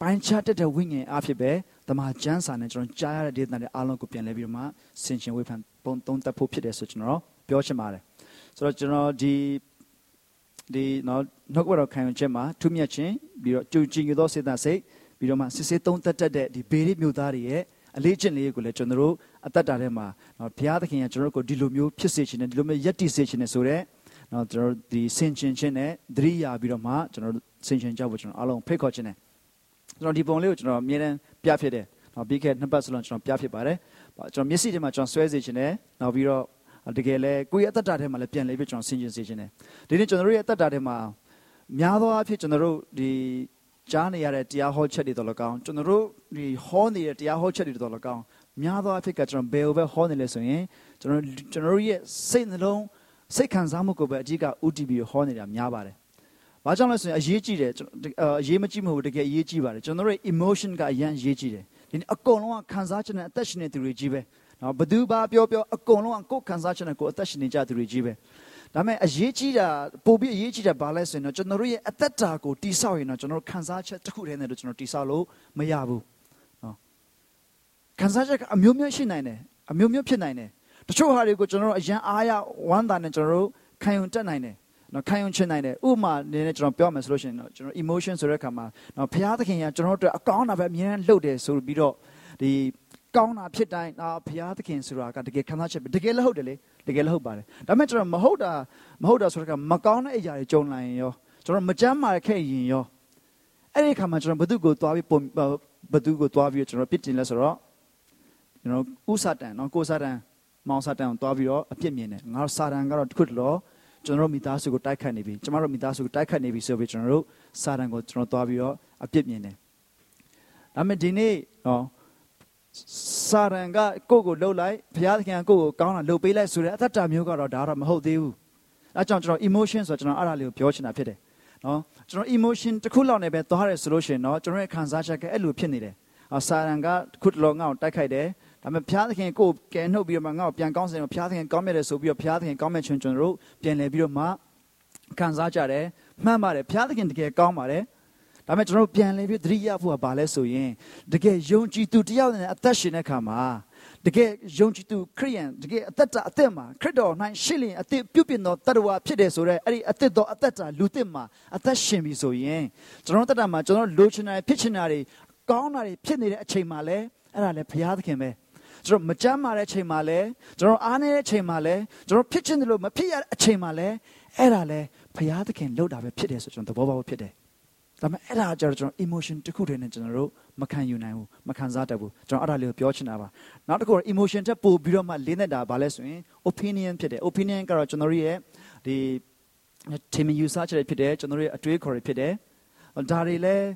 ပိုင်းခြားတတ်တဲ့ဝိညာဉ်အဖြစ်ပဲတမန်ကျမ်းစာနဲ့ကျွန်တော်ကြားရတဲ့ဒေသတွေအားလုံးကိုပြန်လဲပြီးတော့မှဆင်ခြင်ဝေဖန်ပုံသုံးသပ်ဖို့ဖြစ်တယ်ဆိုကျွန်တော်ပြောချင်ပါတယ်ဆိုတော့ကျွန်တော်ဒီဒီနော်နှုတ်ကပတော်ခံယူချက်မှာထူးမြတ်ခြင်းပြီးတော့ကြုံကြည်သောစေတစိတ်ပြီးတော့မှစစ်စစ်သုံးသက်တတ်တဲ့ဒီဘေရိမျိုးသားတွေရဲ့အလေးကျင့်လေးကိုလည်းကျွန်တော်တို့အသက်တာထဲမှာနော်ဘုရားသခင်ကကျွန်တော်တို့ကိုဒီလိုမျိုးဖြစ်စေခြင်းနဲ့ဒီလိုမျိုးယက်တည်စေခြင်းနဲ့ဆိုတော့နော်ကျွန်တော်တို့ဒီဆင်ခြင်ခြင်းနဲ့သတိရပြီးတော့မှကျွန်တော်တို့ဆင်ခြင်ကြဖို့ကျွန်တော်အားလုံးဖိတ်ခေါ်ခြင်းနဲ့ ကျွန်တော်ဒီပုံလေးကိုကျွန်တော်အမြဲတမ်းပြဖြစ်တယ်နော်ပြီးခဲ့နှစ်ပတ်စလုံးကျွန်တော်ပြဖြစ်ပါတယ်ကျွန်တော်မျက်စိထဲမှာကျွန်တော်ဆွဲစေခြင်းနဲ့နောက်ပြီးတော့တကယ်လဲကိုယ့်ရဲ့အသက်တာထဲမှာလည်းပြန်လဲပြီးကျွန်တော်ဆင်ခြင်စေခြင်းနဲ့ဒီနေ့ကျွန်တော်တို့ရဲ့အသက်တာထဲမှာများသောအားဖြင့်ကျွန်တော်တို့ဒီကြားနေရတဲ့တရားဟောချက်တွေတော်လည်းကောင်းကျွန်တော်တို့ဒီဟောနေတဲ့တရားဟောချက်တွေတော်လည်းကောင်းများသောအားဖြင့်ကကျွန်တော်ဘယ်လိုပဲဟောနေလဲဆိုရင်ကျွန်တော်ကျွန်တော်တို့ရဲ့စိတ်နှလုံးစိတ်ခံစားမှုကိုပဲအကြီးကဥတည်ပြီးဟောနေတာများပါတယ်။ ဘာကြောင့်လဲဆိုရင်အရေးကြီးတယ်အရေးမကြီးမဟုတ်တကယ်အရေးကြီးပါတယ်ကျွန်တော်တို့ရဲ့ emotion ကအရင်အရေးကြီးတယ်ဒီအကုန်လုံးကခံစားချက်နဲ့အသက်ရှင်နေသူတွေကြီးပဲနော်ဘသူဘာပြောပြောအကုန်လုံးကကိုယ်ခံစားချက်နဲ့ကိုယ်အသက်ရှင်နေကြသူတွေကြီးပဲဒါပေမဲ့အရေးကြီးတာပိုပြီးအရေးကြီးတာဘာလဲဆိုရင်တော့ကျွန်တော်တို့ရဲ့အသက်တာကိုတိဆောက်ရင်တော့ကျွန်တော်တို့ခံစားချက်တစ်ခုတည်းနဲ့တော့ကျွန်တော်တိဆောက်လို့မရဘူးနော်ခံစားချက်ကအမျိုးမျိုးရှိနိုင်တယ်အမျိုးမျိုးဖြစ်နိုင်တယ်တချို့ဟာတွေကိုကျွန်တော်တို့အရန်အားရဝမ်းသာနဲ့ကျွန်တော်တို့ခံယူတတ်နိုင်တယ် နော်ခံယူချင်နိုင်တယ်ဥပမာအနေနဲ့ကျွန်တော်ပြောမယ်ဆိုလို့ရှိရင်တော့ကျွန်တော် emotion ဆိုတဲ့အခါမှာနော်ဘုရားသခင်ကကျွန်တော်တို့အကောင်းတာပဲအမြဲတမ်းလှုပ်တယ်ဆိုပြီးတော့ဒီကောင်းတာဖြစ်တိုင်းအာဘုရားသခင်ဆိုတာကတကယ်ခံစားချက်ပဲတကယ်လည်းဟုတ်တယ်လေတကယ်လည်းဟုတ်ပါတယ်ဒါပေမဲ့ကျွန်တော်မဟုတ်တာမဟုတ်တာဆိုတော့မကောင်းတဲ့အရာတွေကြုံလာရင်ရောကျွန်တော်မကြမ်းမာခဲ့ရင်ရောအဲ့ဒီခါမှာကျွန်တော်ဘသူကိုသွားပြီးပုံဘသူကိုသွားပြီးကျွန်တော်ပြစ်တင်လဲဆိုတော့ကျွန်တော်ဥစာတန်နော်ကိုစာတန်မောင်စာတန်ကိုသွားပြီးတော့အပြစ်မြင်တယ်ငါတို့စာတန်ကတော့တခုတလော ကျွန်တော်တို့မိသားစုကိုတိုက်ခတ်နေပြီကျမတို့မိသားစုကိုတိုက်ခတ်နေပြီဆိုပြီးကျွန်တော်တို့စာတန်ကိုကျွန်တော်သွားပြီးတော့အပြစ်မြင်တယ်ဒါပေမဲ့ဒီနေ့နော်စာရန်ကကိုယ့်ကိုလှုပ်လိုက်ဘုရားသခင်ကကိုယ့်ကိုကောင်းတာလှုပ်ပေးလိုက်ဆိုတဲ့အသက်တာမျိုးကတော့ဒါတော့မဟုတ်သေးဘူးအဲကြောင့်ကျွန်တော် emotion ဆိုတော့ကျွန်တော်အဲ့ဒါလေးကိုပြောချင်တာဖြစ်တယ်နော်ကျွန်တော် emotion တစ်ခုလောက်နဲ့ပဲသွားရဲဆိုလို့ရှိရင်တော့ကျွန်တော်ရဲ့ခံစားချက်ကအဲ့လိုဖြစ်နေတယ်စာရန်ကတစ်ခုတလောငါ့ကိုတိုက်ခိုက်တယ် ဒါပေမဲ့ဘုရားသခင်ကိုယ်ကယ်နှုတ်ပြီးတော့မှငါ့ကိုပြန်ကောင်းစေတယ်ဘုရားသခင်ကောင်းမြတ်တယ်ဆိုပြီးတော့ဘုရားသခင်ကောင်းမြတ်ခြင်းကျွန်တော်တို့ပြန်လည်ပြီးတော့မှခံစားကြတယ်မှန်ပါတယ်ဘုရားသခင်တကယ်ကောင်းပါတယ်ဒါပေမဲ့ကျွန်တော်တို့ပြန်လည်ပြီးသတိရဖို့ကဘာလဲဆိုရင်တကယ်ယုံကြည်သူတယောက်နဲ့အသက်ရှင်တဲ့အခါမှာတကယ်ယုံကြည်သူခရိယန်တကယ်အသက်တာအသက်မှာခရစ်တော်၌ရှင်းလင်းအသက်ပြုပြင်သောတတဝါဖြစ်တယ်ဆိုတော့အဲ့ဒီအသက်တော်အသက်တာလူသစ်မှာအသက်ရှင်ပြီဆိုရင်ကျွန်တော်တတမှာကျွန်တော်လိုချင်တာဖြစ်ချင်တာတွေကောင်းတာတွေဖြစ်နေတဲ့အချိန်မှာလဲအဲ့ဒါလဲဘုရားသခင်ပဲ ကျွန်တော်မကြမ်းမာတဲ့အချိန်မှာလဲကျွန်တော်အားနေတဲ့အချိန်မှာလဲကျွန်တော်ဖြစ်ချင်တယ်လို့မဖြစ်ရတဲ့အချိန်မှာလဲအဲ့ဒါလဲဘုရားသခင်လှုပ်တာပဲဖြစ်တယ်ဆိုကျွန်တော်သဘောပေါက်ဖြစ်တယ်ဒါပေမဲ့အဲ့ဒါကြတော့ကျွန်တော် emotion တစ်ခုတည်းနဲ့ကျွန်တော်တို့မခံယူနိုင်ဘူးမခံစားတတ်ဘူးကျွန်တော်အဲ့ဒါလေးကိုပြောချင်တာပါနောက်တစ်ခု emotion တက်ပို့ပြီးတော့မှလေးနေတာဘာလဲဆိုရင် opinion ဖြစ်တယ် opinion ကတော့ကျွန်တော်ရဲ့ဒီ team user ချက်ဖြစ်တယ်ကျွန်တော်ရဲ့အတွေးခေါ်တွေဖြစ်တယ်ဒါတွေလည်း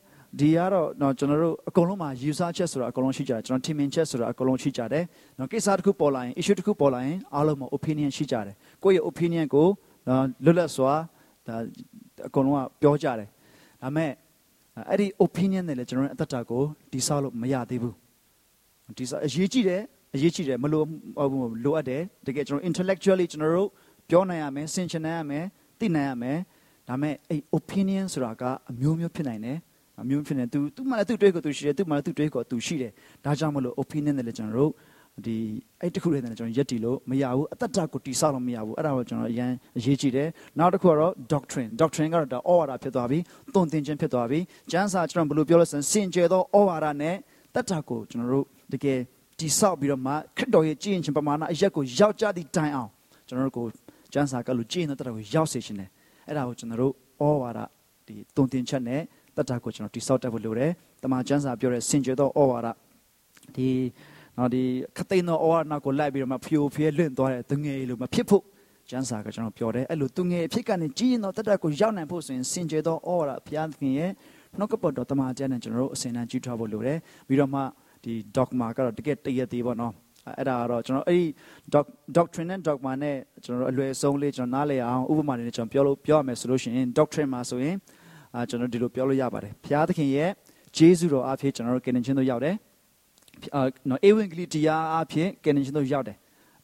ဒီကတော့တော့ကျွန်တော်တို့အကုန်လုံးမှာ user ချက်ဆိုတာအကုန်လုံးရှိကြတယ်ကျွန်တော် team chat ဆိုတာအကုန်လုံးရှိကြတယ်နော်ကိစ္စတစ်ခုပေါ်လာရင် issue တစ်ခုပေါ်လာရင်အားလုံးမှာ opinion ရှိကြတယ်ကိုယ့်ရဲ့ opinion ကိုလွတ်လပ်စွာဒါအကုန်လုံးကပြောကြတယ်ဒါမဲ့အဲ့ဒီ opinion နဲ့လည်းကျွန်တော်တို့အသက်တာကိုတိဆောက်လို့မရသေးဘူးတိဆောက်အရေးကြီးတယ်အရေးကြီးတယ်မလို့လိုအပ်တယ်တကယ်ကျွန်တော် intellectually ကျွန်တော်တို့ပြောနိုင်ရမယ်ဆင်ခြင်နိုင်ရမယ်သိနိုင်ရမယ်ဒါမဲ့အဲ့ opinion ဆိုတာကအမျိုးမျိုးဖြစ်နိုင်တယ် အမျိုးဖြစ်နေသူသူမှလည်းသူ့တွေးကိုသူရှိတယ်သူမှလည်းသူ့တွေးကိုသူရှိတယ်ဒါကြောင့်မလို့ opinion နဲ့လည်းကျွန်တော်တို့ဒီအဲ့တခုလေးနဲ့ကျွန်တော်ယက်တီလို့မရဘူးအတ္တကိုတိဆောက်လို့မရဘူးအဲ့ဒါကိုကျွန်တော်အရင်အရေးကြီးတယ်နောက်တစ်ခုကတော့ doctrine doctrine ကတော့ဒါဩဝါဒဖြစ်သွားပြီသွန်သင်ခြင်းဖြစ်သွားပြီကျမ်းစာကျွန်တော်ဘယ်လိုပြောလဲဆိုရင်စင်ကြယ်သောဩဝါဒနဲ့တတ္တကိုကျွန်တော်တို့တကယ်တိဆောက်ပြီးတော့မှခရစ်တော်ရဲ့ကြည်ရင်ခြင်းပမာဏအရက်ကိုရောက်ကြသည့်တိုင်အောင်ကျွန်တော်တို့ကိုကျမ်းစာကလို့ကြည်ရင်တတ္တကိုရောက်စေခြင်းတယ်အဲ့ဒါကိုကျွန်တော်တို့ဩဝါဒဒီသွန်သင်ချက်နဲ့ တက်တာကိုကျွန်တော်တိဆောက်တတ်ဖို့လိုတယ်တမန်ကျမ်းစာပြောတဲ့စင်ကြယ်သောဩဝါဒဒီနော်ဒီခသိန်းသောဩဝါဒကိုလိုက်ပြီးတော့မှဖျို့ဖျဲလွင့်သွားတဲ့သူငယ်လိုမဖြစ်ဖို့ကျမ်းစာကကျွန်တော်ပြောတယ်အဲ့လိုသူငယ်အဖြစ်ကနေကြီးရင်တော့တက်တက်ကိုရောက်နိုင်ဖို့ဆိုရင်စင်ကြယ်သောဩဝါဒဘုရားသခင်ရဲ့နှုတ်ကပတ်တော်တမန်ကျမ်းနဲ့ကျွန်တော်တို့အစဉ်အတန်းကြည့်ထားဖို့လိုတယ်ပြီးတော့မှဒီ dogma ကတော့တကယ်တရသေးပေါ့နော်အဲ့ဒါကတော့ကျွန်တော်အဲ့ဒီ doctrine နဲ့ dogma နဲ့ကျွန်တော်တို့အလွယ်ဆုံးလေးကျွန်တော်နားလည်အောင်ဥပမာနဲ့ကျွန်တော်ပြောလို့ပြောရမယ်ဆိုလို့ရှိရင် doctrine မှာဆိုရင် အာကျွန်တော်ဒီလိုပြောလို့ရပါတယ်ဘုရားသခင်ရဲ့ဂျေဇုတော်အဖြစ်ကျွန်တော်တို့ကယ်တင်ခြင်းတို့ရောက်တယ်အာနော်ဧဝံဂေလိတရားအဖြစ်ကယ်တင်ခြင်းတို့ရောက်တယ်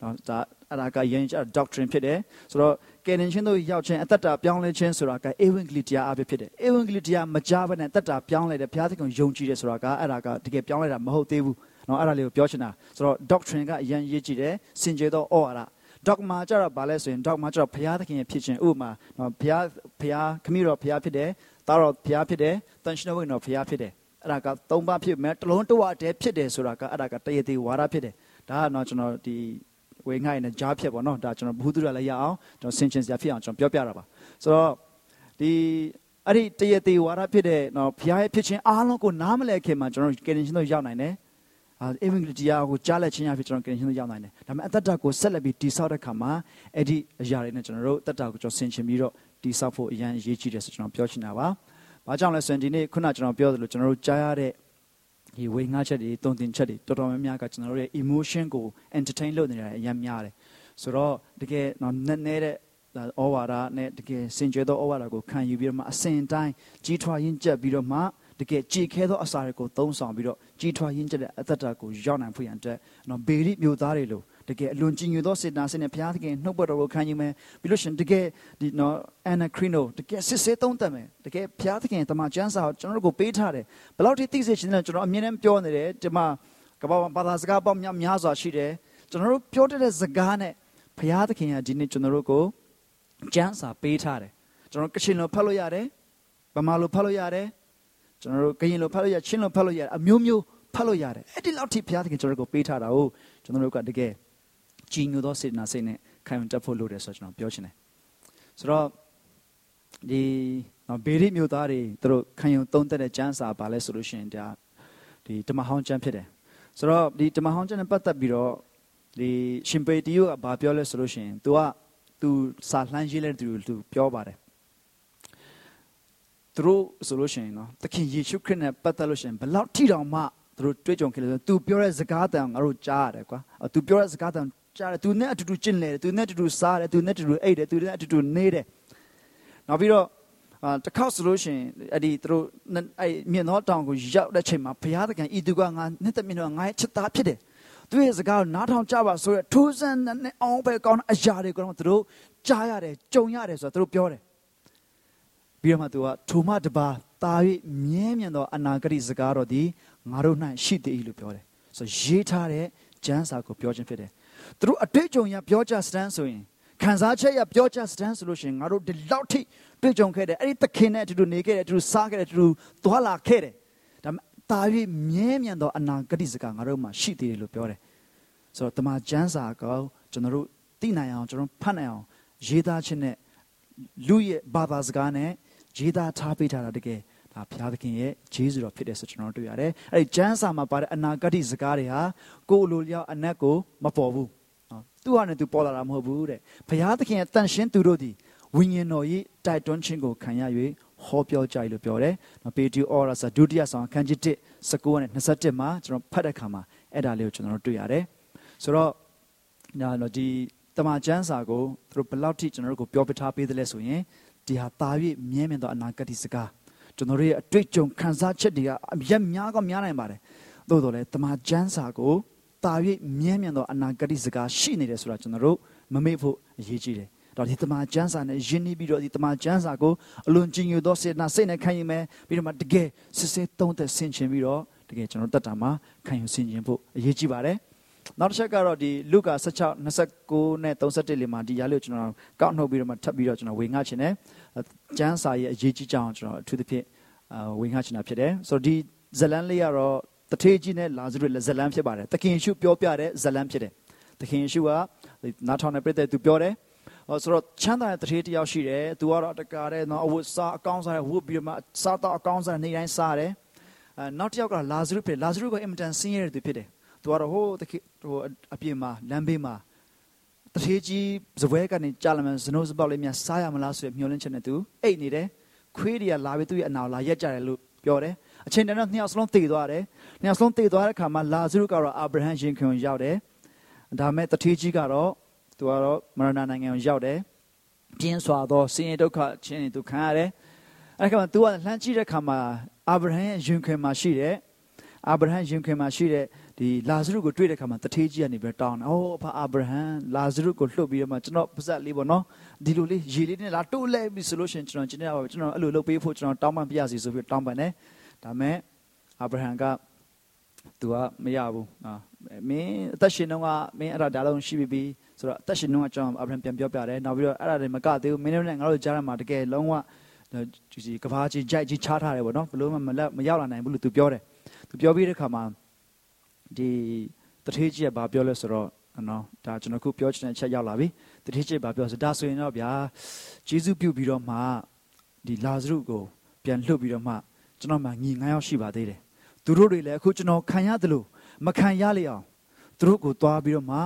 နော်ဒါအဲ့ဒါကယဉ်ကျေး doctrine ဖြစ်တယ်ဆိုတော့ကယ်တင်ခြင်းတို့ရောက်ခြင်းအသက်တာပြောင်းလဲခြင်းဆိုတာကဧဝံဂေလိတရားအဖြစ်ဖြစ်တယ်ဧဝံဂေလိတရားမကြားဘဲနဲ့အသက်တာပြောင်းလဲတယ်ဘုရားသခင်ယုံကြည်တယ်ဆိုတာကအဲ့ဒါကတကယ်ပြောင်းလဲတာမဟုတ်သေးဘူးနော်အဲ့ဒါလေးကိုပြောချင်တာဆိုတော့ doctrine ကအရင်ရေးကြည့်တယ်စင်ကြယ်သောဩဝါဒ dogma ကျတော့ဘာလဲဆိုရင် dogma ကျတော့ဘုရားသခင်ရဲ့ဖြစ်ခြင်းဥပမာနော်ဘုရားဘုရားခမည်းတော်ဘုရားဖြစ်တယ် သားတော်ဘုရားဖြစ်တယ်တန်ရှင်တော်ဘုရားဘုရားဖြစ်တယ်အဲ့ဒါကသုံးပါးဖြစ်မဲ့တလုံးတဝတည်းဖြစ်တယ်ဆိုတာကအဲ့ဒါကတရသေးဝါဒဖြစ်တယ်ဒါကတော့ကျွန်တော်ဒီဝေငှိုင်းနဲ့ကြားဖြစ်ပေါ့နော်ဒါကျွန်တော်ဘုသူရလည်းရအောင်ကျွန်တော်ဆင်ခြင်စရာဖြစ်အောင်ကျွန်တော်ပြောပြတာပါဆိုတော့ဒီအဲ့ဒီတရသေးဝါဒဖြစ်တဲ့နော်ဘုရားရဲ့ဖြစ်ခြင်းအားလုံးကိုနားမလည်ခင်မှာကျွန်တော်ကယ်တင်ရှင်တို့ရောက်နိုင်တယ်အာအင်္ဂလိပ်တရားကိုကြားလက်ချင်းရဖြစ်ကျွန်တော်ကယ်တင်ရှင်တို့ရောက်နိုင်တယ်ဒါပေမဲ့အသက်တာကိုဆက်လက်ပြီးတိဆောက်တဲ့ခါမှာအဲ့ဒီအရာတွေနဲ့ကျွန်တော်တို့အသက်တာကိုကျွန်တော်ဆင်ခြင်ပြီးတော့ တိဆောက်ဖို့အရန်အရေးကြီးတယ်ဆိုကျွန်တော်ပြောချင်တာပါဘာကြောင့်လဲဆိုရင်ဒီနေ့ခုနကျွန်တော်ပြောသလိုကျွန်တော်တို့ကြားရတဲ့ဒီဝေငှချက်တွေတုံတင်ချက်တွေတော်တော်များများကကျွန်တော်တို့ရဲ့ emotion ကို entertain လုပ်နေရတဲ့အများများတယ်ဆိုတော့တကယ်တော့နက်နေတဲ့ဩဝါဒနဲ့တကယ်စင်ကြယ်သောဩဝါဒကိုခံယူပြီးတော့မှအစဉ်တိုင်းကြီးထွားရင်းကျက်ပြီးတော့မှတကယ်ကြည်ခဲသောအစာတွေကိုသုံးဆောင်ပြီးတော့ကြီးထွားရင်းကျက်တဲ့အသက်တာကိုရောက်နိုင်ဖို့ရန်အတွက်နော်ဘေရိမျိုးသားတွေလို့ တကယ်အလွန်ကြည်ညိုသောစေတနာစိတ်နဲ့ဘုရားသခင်နှုတ်ပတ်တော်ကိုခံယူမယ်ပြီးလို့ရှိရင်တကယ်ဒီနော်အနာခရီနိုတကယ်စစ်စစ်သုံးသပ်မယ်တကယ်ဘုရားသခင်တမန်ကျမ်းစာကိုကျွန်တော်တို့ကိုပေးထားတယ်ဘယ်လောက်ထိသိစေချင်တယ်ကျွန်တော်အမြင်နဲ့ပြောနေတယ်ဒီမှာကမ္ဘာဘာသာစကားပေါင်းများများစွာရှိတယ်ကျွန်တော်တို့ပြောတဲ့စကားနဲ့ဘုရားသခင်ကဒီနေ့ကျွန်တော်တို့ကိုကျမ်းစာပေးထားတယ်ကျွန်တော်ကချင်လိုဖတ်လို့ရတယ်ဗမာလိုဖတ်လို့ရတယ်ကျွန်တော်တို့ကရင်လိုဖတ်လို့ရချင်းလိုဖတ်လို့ရတယ်အမျိုးမျိုးဖတ်လို့ရတယ်အဲ့ဒီလောက်ထိဘုရားသခင်ကျွန်တော်တို့ကိုပေးထားတာကိုကျွန်တော်တို့ကတကယ် ကြည်ညိုသောစေတနာစိတ်နဲ့ခံယူတတ်ဖို့လိုတယ်ဆိုတော့ကျွန်တော်ပြောချင်တယ်ဆိုတော့ဒီနော်ဘေရိမျိုးသားတွေသူတို့ခံယူသုံးသက်တဲ့ကျမ်းစာပါလဲဆိုလို့ရှိရင်ဒါဒီဓမ္မဟောင်းကျမ်းဖြစ်တယ်ဆိုတော့ဒီဓမ္မဟောင်းကျမ်းနဲ့ပတ်သက်ပြီးတော့ဒီရှင်ပေတီယိုကဘာပြောလဲဆိုလို့ရှိရင် तू က तू စာလှမ်းရေးလဲသူသူပြောပါတယ်သူတို့ဆိုလို့ရှိရင်နော်သခင်ယေရှုခရစ်နဲ့ပတ်သက်လို့ရှိရင်ဘယ်လောက်ထိတောင်မှသူတို့တွေ့ကြုံခဲ့လဲဆို तू ပြောတဲ့စကားတန်ငါတို့ကြားရတယ်ကွာ तू ပြောတဲ့စကားတန် ရှာတယ်သူနဲ့အတူတူကျင့်နေတယ်သူနဲ့အတူတူစားတယ်သူနဲ့အတူတူအိတ်တယ်သူနဲ့အတူတူနေတယ်နောက်ပြီးတော့အာတစ်ခေါက်ဆိုလို့ရှိရင်အဲ့ဒီသူတို့အဲ့မြင်သောတောင်ကိုရောက်တဲ့ချိန်မှာဘုရားသခင်ဤသူကငါနှစ်သက်မြင်တော့ငါရဲ့ချစ်သားဖြစ်တယ်သူရဲ့စကားကိုနားထောင်ကြပါဆိုရထိုးစံနဲ့အောင်ပဲကောင်းတဲ့အရာတွေကတော့သူတို့ကြားရတယ်ကြုံရတယ်ဆိုတော့သူတို့ပြောတယ်ပြီးတော့မှသူကထိုမတပါတာ၍မြဲမြံသောအနာဂတိစကားတော်သည်ငါတို့၌ရှိသည်လို့ပြောတယ်ဆိုရေးထားတဲ့ကျမ်းစာကိုပြောခြင်းဖြစ်တယ် သူတို့အတွေ့အကြုံရပြောကြစတန်းဆိုရင်ခံစားချက်ရပြောကြစတန်းဆိုလို့ရှိရင်ငါတို့ဒီလောက်ထိတွေ့ကြုံခဲ့တယ်အဲ့ဒီသခင်နဲ့အတူတူနေခဲ့တယ်အတူတူစားခဲ့တယ်အတူတူသွားလာခဲ့တယ်ဒါတာ၍မြဲမြံသောအနာဂတ်စကားငါတို့မှာရှိသေးတယ်လို့ပြောတယ်ဆိုတော့တမန်ကျမ်းစာကောကျွန်တော်တို့သိနိုင်အောင်ကျွန်တော်ဖတ်နိုင်အောင်ရေးသားခြင်းနဲ့လူရဲ့ဘာသာစကားနဲ့ရေးသားထားပေးထားတာတကယ်ဒါဘုရားသခင်ရဲ့ဂျေဇုတော်ဖြစ်တယ်ဆိုကျွန်တော်တို့တွေ့ရတယ်အဲ့ဒီကျမ်းစာမှာပါတဲ့အနာဂတ်စကားတွေဟာကိုယ်လိုလျောက်အနက်ကိုမပေါ်ဘူးနော် သူဟာနဲ့သူပေါ်လာတာမဟုတ်ဘူးတဲ့ဘုရားသခင်ရဲ့တန်ရှင်းသူတို့ဒီဝိညာဉ်တော်၏တိုက်တွန်းခြင်းကိုခံရ၍ဟောပြောကြလို့ပြောတယ်။နော်ပေတူအော်ရာစာဒုတိယဆောင်အခန်းကြီး1 19နဲ့21မှာကျွန်တော်ဖတ်တဲ့အခါမှာအဲ့ဒါလေးကိုကျွန်တော်တို့တွေ့ရတယ်။ဆိုတော့ညာတော့ဒီတမန်ကျမ်းစာကိုသူတို့ဘယ်လောက်ထိကျွန်တော်တို့ကိုပြောပြထားပေးသလဲဆိုရင်ဒီဟာတာ၍မြဲမြံသောအနာဂတ်စကားထကျွန်တော်တို့ရဲ့အတွေ့အကြုံခံစားချက်တွေကအရက်များကများနိုင်ပါတယ်သို့တော်လည်းတမန်ကျမ်းစာကို တာ၍မြဲမြံသောအနာဂတ်စကားရှိနေတယ်ဆိုတာကျွန်တော်တို့မမေ့ဖို့အရေးကြီးတယ်တော့ဒီတမန်ကျမ်းစာနဲ့ယဉ်နီးပြီးတော့ဒီတမန်ကျမ်းစာကိုအလွန်ကြီးညိုသောစေတနာစိတ်နဲ့ခံယူမယ်ပြီးတော့မှတကယ်စစ်စစ်သုံးသက်ဆင်ခြင်ပြီးတော့တကယ်ကျွန်တော်တက်တာမှာခံယူဆင်ခြင်ဖို့အရေးကြီးပါတယ်နောက်တစ်ချက်ကတော့ဒီလုကာ16 29နဲ့31လေးမှာဒီရားလေးကိုကျွန်တော်ကောက်နှုတ်ပြီးတော့မှထပ်ပြီးတော့ကျွန်တော်ဝေငှချင်တယ်ကျမ်းစာရဲ့အရေးကြီးကြောင်းကျွန်တော်အထူးသဖြင့်ဝေငှချင်တာဖြစ်တယ်ဆိုတော့ဒီဇလန်းလေးကတော့ တထေးကြီးနဲ့လာဇရုလက်ဇလန်းဖြစ်ပါတယ်သခင်ယေရှုပြောပြတဲ့ဇလန်းဖြစ်တယ်သခင်ယေရှုကနားထောင်တဲ့ပြည့်တဲ့သူပြောတယ်ဟောဆိုတော့ချမ်းသာတဲ့တထေးတယောက်ရှိတယ်သူကတော့တကားတဲ့နော်အဝတ်စားအကောင်းစားတဲ့ဝတ်ပြီးတော့မှစားတော့အကောင်းစားနေတိုင်းစားတယ်အဲနောက်တစ်ယောက်ကလာဇရုဖြစ်လာဇရုကအင်မတန်ဆင်းရဲတဲ့သူဖြစ်တယ်သူကတော့ဟိုတခေဟိုအပြင်မှာလမ်းဘေးမှာတထေးကြီးဇပွဲကနေကြာလမန်ဇနိုးစပေါက်လေးများစားရမလားဆိုရမျှော်လင့်ချက်နဲ့သူအိတ်နေတယ်ခွေးတွေကလာပြီးသူ့ရဲ့အနာလာရက်ကြတယ်လို့ပြောတယ် အချိန်တည်းတော့နှစ်ယောက်စလုံးတည်သွားတယ်နှစ်ယောက်စလုံးတည်သွားတဲ့အခါမှာလာဇရုကတော့အာဗြဟံရင်ခွင်ရောက်တယ်ဒါမဲ့တထေးကြီးကတော့သူကတော့မရဏနိုင်ငံကိုရောက်တယ်ပြင်းစွာသောဆင်းရဲဒုက္ခချင်းသူခံရတယ်အဲ့ခါမှာ तू ကလှမ်းကြည့်တဲ့အခါမှာအာဗြဟံရဲ့ရင်ခွင်မှာရှိတဲ့အာဗြဟံရင်ခွင်မှာရှိတဲ့ဒီလာဇရုကိုတွေ့တဲ့အခါမှာတထေးကြီးကနေပြီးတောင်းတယ်။အိုးအဖအာဗြဟံလာဇရုကိုလှုပ်ပြီးတော့မှကျွန်တော်ပါဇက်လေးပေါ့နော်။ဒီလိုလေးရေလေးနဲ့လာတိုးလဲပြီးဆိုလို့ရှိရင်ကျွန်တော်ကျင်းရပါကျွန်တော်အဲ့လိုလုပ်ပေးဖို့ကျွန်တော်တောင်းပန်ပြရစီဆိုပြီးတောင်းပန်တယ်။ ဒါမဲ့အာဗြဟံကသူကမရဘူး။အာမင်းအသက်ရှင်တော့ကမင်းအဲ့ဒါဒါလုံးရှိပြီဆိုတော့အသက်ရှင်တော့ကျွန်တော်အာဗြဟံပြန်ပြောပြတယ်။နောက်ပြီးတော့အဲ့ဒါတွေမကသေးဘူးမင်းတို့နဲ့ငါတို့ကြားထဲမှာတကယ်လုံးဝဒီကဘာကြီးကြိုက်ကြီးချားထားတယ်ပေါ့နော်ဘလို့မှမလက်မရောက်လာနိုင်ဘူးလို့သူပြောတယ်။သူပြောပြီးတဲ့အခါမှာဒီတထေးကြီးကဘာပြောလဲဆိုတော့နော်ဒါကျွန်တော်ခုပြောချင်တဲ့အချက်ရောက်လာပြီတထေးကြီးဘာပြောဆိုဒါဆိုရင်တော့ဗျာဂျေဇုပြုတ်ပြီးတော့မှဒီလာဇရုကိုပြန်လှုပ်ပြီးတော့မှ ကျွန်တော်မှညီ9ယောက်ရှိပါသေးတယ်သူတို့တွေလည်းအခုကျွန်တော်ခံရတယ်လို့မခံရလေအောင်သူတို့ကိုသွားပြီးတော့မှ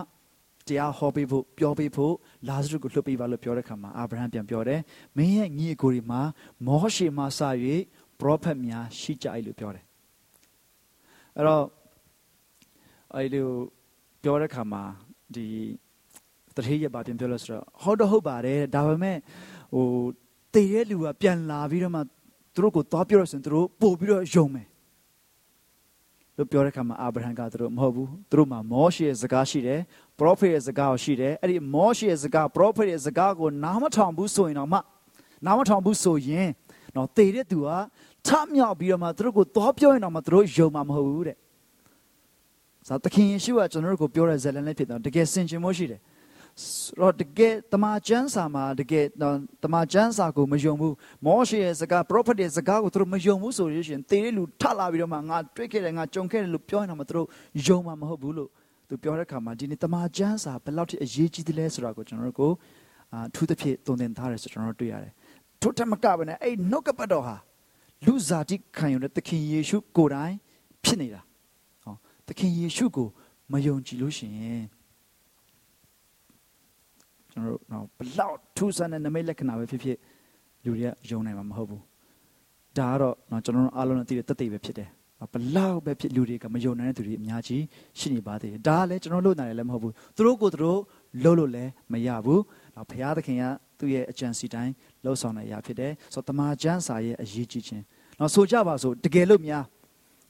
တရားဟောပေးဖို့ပြောပေးဖို့လာဇရုကိုလှုပ်ပေးပါလို့ပြောတဲ့ခါမှာအာဗြဟံပြန်ပြောတယ်မင်းရဲ့ညီအကိုတွေမှာမောရှေမှစ၍ပရောဖက်များရှိကြ၏လို့ပြောတယ်အဲ့တော့အဲ့လိုပြောတဲ့ခါမှာဒီတထေးရပါပြန်ပြောလို့ဆိုတော့ဟုတ်တော့ဟုတ်ပါတယ်ဒါပေမဲ့ဟိုတည်တဲ့လူကပြန်လာပြီးတော့မှ သူတို့ကိုသွားပြောရစင်သူတို့ပို့ပြီးတော့ယုံမယ်လို့ပြောတဲ့ခါမှာအာဗြဟံကသူတို့မဟုတ်ဘူးသူတို့မှာမောရှေရဲ့စကားရှိတယ်ပရောဖက်ရဲ့စကားရှိတယ်အဲ့ဒီမောရှေရဲ့စကားပရောဖက်ရဲ့စကားကိုနားမထောင်ဘူးဆိုရင်တော့မှနားမထောင်ဘူးဆိုရင်တော့တည်တဲ့သူကထမြောက်ပြီးတော့မှသူတို့ကိုသွားပြောရင်တော့မှသူတို့ယုံမှာမဟုတ်ဘူးတဲ့ဆိုတော့သခင်ယေရှုကကျွန်တော်တို့ကိုပြောတဲ့ဇာတ်လမ်းလေးဖြစ်တော့တကယ်စင်ကြင်မှုရှိတယ်ဆို တော့တကယ်တမန်ကျမ်းစာမှာတကယ်တမန်ကျမ်းစာကိုမယုံဘူးမောရှေရဲ့စကား prophet ရဲ့စကားကိုသူတို့မယုံဘူးဆိုလို့ရှိရင်တေးတဲ့လူထလာပြီးတော့မှငါတွေ့ခဲ့တယ်ငါကြုံခဲ့တယ်လို့ပြောရင်တော့မသူတို့ယုံမှာမဟုတ်ဘူးလို့သူပြောတဲ့အခါမှာဒီနေ့တမန်ကျမ်းစာဘယ်လောက်ထိအရေးကြီးသလဲဆိုတာကိုကျွန်တော်တို့ကိုအာထူးသဖြင့်တုံသင်ထားတယ်ဆိုကျွန်တော်တို့တွေ့ရတယ်ထို့ထက်မကဘဲနဲ့အဲ့နှုတ်ကပတ်တော်ဟာလူဇာတိခံယူတဲ့သခင်ယေရှုကိုယ်တိုင်ဖြစ်နေတာသခင်ယေရှုကိုမယုံကြည်လို့ရှိရင် ကျွန်တော်တို့တော့ဘလောက်ထူးဆန်းတဲ့နမိတ်လက္ခဏာပဲဖြစ်ဖြစ်လူတွေကယုံနိုင်မှာမဟုတ်ဘူးဒါကတော့တော့ကျွန်တော်တို့အားလုံးနဲ့သိတဲ့တသက်ပဲဖြစ်တယ်ဘလောက်ပဲဖြစ်လူတွေကမယုံနိုင်တဲ့သူတွေအများကြီးရှိနေပါသေးတယ်ဒါကလည်းကျွန်တော်လို့နိုင်တယ်လည်းမဟုတ်ဘူးသူတို့ကိုသူတို့လုပ်လို့လည်းမရဘူးတော့ဘုရားသခင်ကသူ့ရဲ့အကြံစီတိုင်းလှုပ်ဆောင်တဲ့အရာဖြစ်တယ်ဆိုတော့တမန်ကျမ်းစာရဲ့အရေးကြီးခြင်းတော့ဆိုကြပါစို့တကယ်လို့များ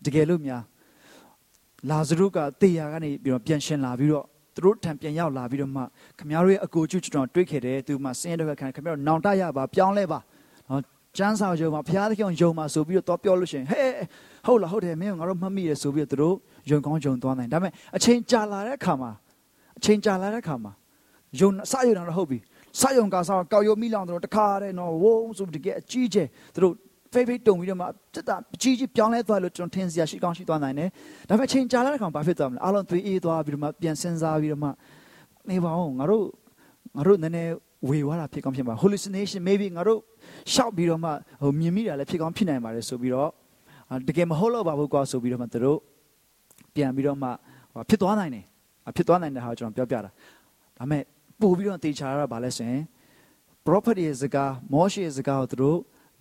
တကယ်လို့များလာဇရုကတေယာကနေပြီးတော့ပြန်ရှင်လာပြီးတော့ သူတို့ထံပြန်ရောက်လာပြီးတော့မှခမရရဲ့အကိုကျကျွန်တော်တွေ့ခဲ့တယ်သူမှဆင်းရဲတဲ့ခံခမရနောင်တရပါပြောင်းလဲပါနော်ကျန်းစာယုံမှာဘုရားသခင်ယုံမှာဆိုပြီးတော့ပြောလို့ရှိရင်ဟဲ့ဟုတ်လားဟုတ်တယ်မင်းငါတို့မှတ်မိတယ်ဆိုပြီးတော့သူတို့ယုံကောင်းယုံသွားနိုင်ဒါပေမဲ့အချိန်ကြာလာတဲ့အခါမှာအချိန်ကြာလာတဲ့အခါမှာယုံစယုံတော့ဟုတ်ပြီစယုံကစားကောက်ရုံမိလောင်တို့တခါတည်းနော်ဝုန်းဆိုပြီးတကယ်အကြီးကျယ်သူတို့ ဖိဖိတုံပြီးတော့မှတက်တာကြီးကြီးပြောင်းလဲသွားလို့ကျွန်တော်ထင်စရာရှိကောင်းရှိသွားနိုင်တယ်။ဒါပေမဲ့ချိန်ကြာလာတဲ့ခါဘာဖြစ်သွားမလဲ။အားလုံးသွေးအေးသွားပြီးတော့မှပြန်စဉ်းစားပြီးတော့မှနေပါအောင်ငါတို့ငါတို့နည်းနည်းဝေသွားတာဖြစ်ကောင်းဖြစ်ပါ hallucination maybe ငါတို့ရှောက်ပြီးတော့မှဟိုမြင်မိတာလည်းဖြစ်ကောင်းဖြစ်နိုင်ပါတယ်ဆိုပြီးတော့တကယ်မဟုတ်တော့ပါဘူးကွာဆိုပြီးတော့မှသူတို့ပြန်ပြီးတော့မှဖြစ်သွားနိုင်တယ်ဖြစ်သွားနိုင်တဲ့ဟာကိုကျွန်တော်ပြောပြတာဒါပေမဲ့ပို့ပြီးတော့တေချာရတာဗာလဲဆိုရင် prophet ရဲ့စကားမောရှေရဲ့စကားကိုသူတို့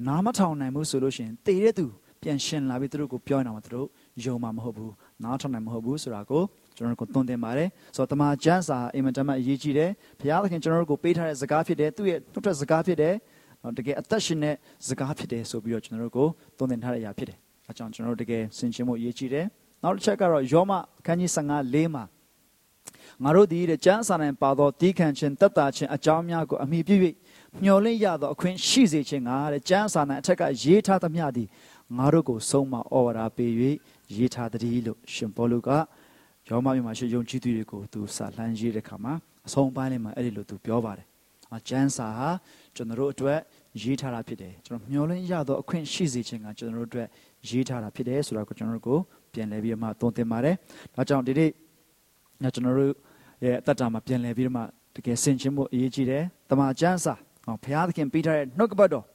နားမထောင်နိုင်ဘူးဆိုလို့ရှိရင်တေတဲ့သူပြန်ရှင်လာပြီးသူတို့ကိုပြောနေတာမှသူတို့ယုံမှာမဟုတ်ဘူးနားထောင်နိုင်မဟုတ်ဘူးဆိုတာကိုကျွန်တော်တို့ကိုသွန်သင်ပါတယ်ဆိုတော့တမန်ကျမ်းစာအင်မတန်မှအရေးကြီးတယ်ဘုရားသခင်ကျွန်တော်တို့ကိုပေးထားတဲ့စကားဖြစ်တယ်သူ့ရဲ့တွတ်ထွက်စကားဖြစ်တယ်နော်တကယ်အသက်ရှင်တဲ့စကားဖြစ်တယ်ဆိုပြီးတော့ကျွန်တော်တို့ကိုသုံးသင်ထားတဲ့အရာဖြစ်တယ်။အဲကြောင့်ကျွန်တော်တို့တကယ်ဆင်ခြင်မှုအရေးကြီးတယ်။နောက်တစ်ချက်ကတော့ယောမအခန်းကြီး15လေးမှာ ငါတို့ဒီတဲ့ကျမ်းစာ၌ပါသောတီးခံခြင်းတက်တာခြင်းအကြောင်းများကိုအမိပြု၍မျှော်လင့်ရသောအခွင့်ရှိစေခြင်းကတဲ့ကျမ်းစာ၌အထက်ကရေးထားသမျှသည်ငါတို့ကိုဆုံးမဩဝါဒပေး၍ရေးထားသည်လို့ရှင်ပေါလုကယောမမြို့မှာရှိယုံကြည်သူတွေကိုသူစာလှမ်းရေးတဲ့ခါမှာအဆုံးပိုင်းလေးမှာအဲ့ဒီလိုသူပြောပါတယ်။အကျမ်းစာဟာကျွန်တော်တို့အတွက်ရေးထားတာဖြစ်တယ်ကျွန်တော်မျှော်လင့်ရသောအခွင့်ရှိစေခြင်းကကျွန်တော်တို့အတွက်ရေးထားတာဖြစ်တယ်ဆိုတာကိုကျွန်တော်တို့ကိုပြန်လည်ပြီးမှသုံးသင်ပါတယ်။ဒါကြောင့်ဒီနေ့ကျွန်တော်တို့ ရဲ့အသက်တာမှာပြန်လည်ပြီးမှတကယ်ဆင်ခြင်ဖို့အရေးကြီးတယ်။တမန်ကျမ်းစာဟောဘုရားသခင်ပေးထားတဲ့နှုတ်ကပတ်တော်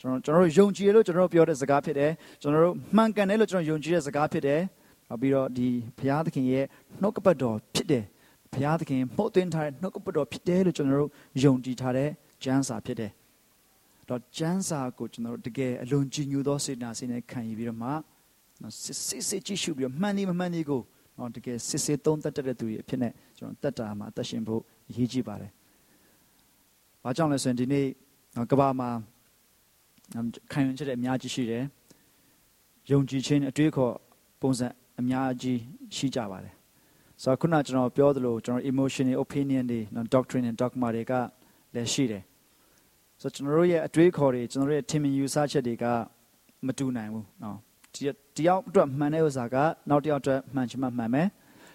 ကျွန်တော်ကျွန်တော်တို့ယုံကြည်လို့ကျွန်တော်တို့ပြောတဲ့စကားဖြစ်တယ်။ကျွန်တော်တို့မှန်ကန်တယ်လို့ကျွန်တော်ယုံကြည်တဲ့စကားဖြစ်တယ်။နောက်ပြီးတော့ဒီဘုရားသခင်ရဲ့နှုတ်ကပတ်တော်ဖြစ်တယ်။ဘုရားသခင်မှုတ်သွင်းထားတဲ့နှုတ်ကပတ်တော်ဖြစ်တယ်လို့ကျွန်တော်တို့ယုံကြည်ထားတဲ့ကျမ်းစာဖြစ်တယ်။တော့ကျမ်းစာကိုကျွန်တော်တို့တကယ်အလွန်ကြည်ညိုသောစေတနာစိတ်နဲ့ခံယူပြီးတော့မှစစ်စစ်စစ်ကြည့်ရှုပြီးတော့မှန်ဒီမမှန်ဒီကို နော်တကယ်စစ်စစ်သုံးသပ်တတ်တဲ့သူတွေအဖြစ်နဲ့ကျွန်တော်တက်တာမှာအသက်ရှင်ဖို့အရေးကြီးပါတယ်။ဘာကြောင့်လဲဆိုရင်ဒီနေ့ကဘာမှာခံယူချက်တဲ့အများကြီးရှိတယ်။ယုံကြည်ခြင်းအတွေ့အခေါ်ပုံစံအများကြီးရှိကြပါတယ်။ဆိုတော့ခုနကျွန်တော်ပြောသလိုကျွန်တော် emotional opinion တွေနော် doctrine and dogma တွေကလည်းရှိတယ်။ဆိုတော့ကျွန်တော်တို့ရဲ့အတွေ့အခေါ်တွေကျွန်တော်တို့ရဲ့ထင်မြင်ယူဆချက်တွေကမတူနိုင်ဘူးနော် တယောက်အတွက်မှန်တဲ့ဥစ္စာကနောက်တယောက်အတွက်မှန်ချင်မှမှန်မယ်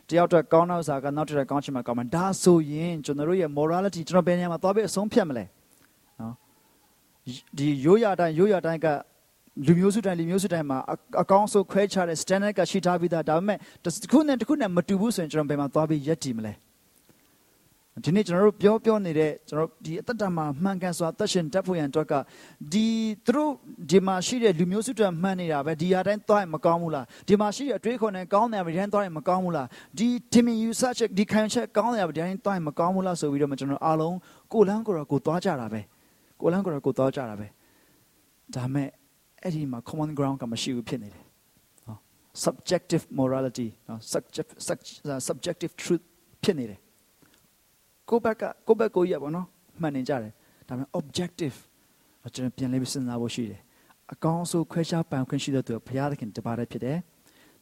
တယောက်အတွက်ကောင်းတဲ့ဥစ္စာကနောက်တစ်ယောက်ကောင်းချင်မှကောင်းမယ်ဒါဆိုရင်ကျွန်တော်တို့ရဲ့ morality ကျွန်တော်ဘယ်နေရာမှာသွားပြီးအဆုံးဖြတ်မလဲနော်ဒီရိုးရာတိုင်းရိုးရာတိုင်းကလူမျိုးစုတိုင်းလူမျိုးစုတိုင်းမှာအကောင်းဆုံးခွဲခြားတဲ့ standard ကရှိထားပြီးသားဒါပေမဲ့တစ်ခုနဲ့တစ်ခုနဲ့မတူဘူးဆိုရင်ကျွန်တော်ဘယ်မှာသွားပြီးရက်တည်မလဲ ဒီနေ့ကျွန်တော်တို့ပြောပြောနေတဲ့ကျွန်တော်ဒီအသက်တာမှာမှန်ကန်စွာသက်ရှင်တတ်ဖို့ရန်အတွက်ကဒီသူတို့ဒီမှာရှိတဲ့လူမျိုးစုတွေမှန်နေတာပဲဒီဟာတိုင်းသွားရင်မကောင်းဘူးလားဒီမှာရှိတဲ့အတွေးခေါ်နဲ့ကောင်းတယ်ဗျဒီတိုင်းသွားရင်မကောင်းဘူးလားဒီထင်မြင်ယူဆချက်ဒီခံချက်ကောင်းတယ်ဗျဒီတိုင်းသွားရင်မကောင်းဘူးလားဆိုပြီးတော့ကျွန်တော်အားလုံးကိုလန်းကိုတော့ကိုသွားကြတာပဲကိုလန်းကိုတော့ကိုသွားကြတာပဲဒါမဲ့အဲ့ဒီမှာ common ground ကမရှိဘူးဖြစ်နေတယ်နော် subjective morality နော် subjective truth ဖြစ်နေတယ် ကိုယ့်ဘက်ကကိုယ့်ဘက်ကိုရပါတော့မှန်နေကြတယ်ဒါပေမဲ့ objective ကျွန်တော်ပြန်လေးစဉ်းစားဖို့ရှိတယ်အကောင်းဆုံးခွဲခြားပန်ခွင့်ရှိတဲ့သူဘုရားသခင်တပါးတည်းဖြစ်တယ်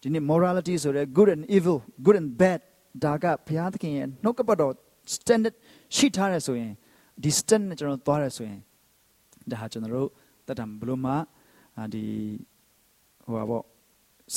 ဒီနေ့ morality ဆိုရဲ good and evil good and bad ဒါကဘုရားသခင်ရဲ့နှုတ်ကပတ်တော် standard ရှိထားတယ်ဆိုရင်ဒီ standard နဲ့ကျွန်တော်သွားတယ်ဆိုရင်ဒါဟာကျွန်တော်တို့တတ်တာဘလို့မှဒီဟိုပါပေါ့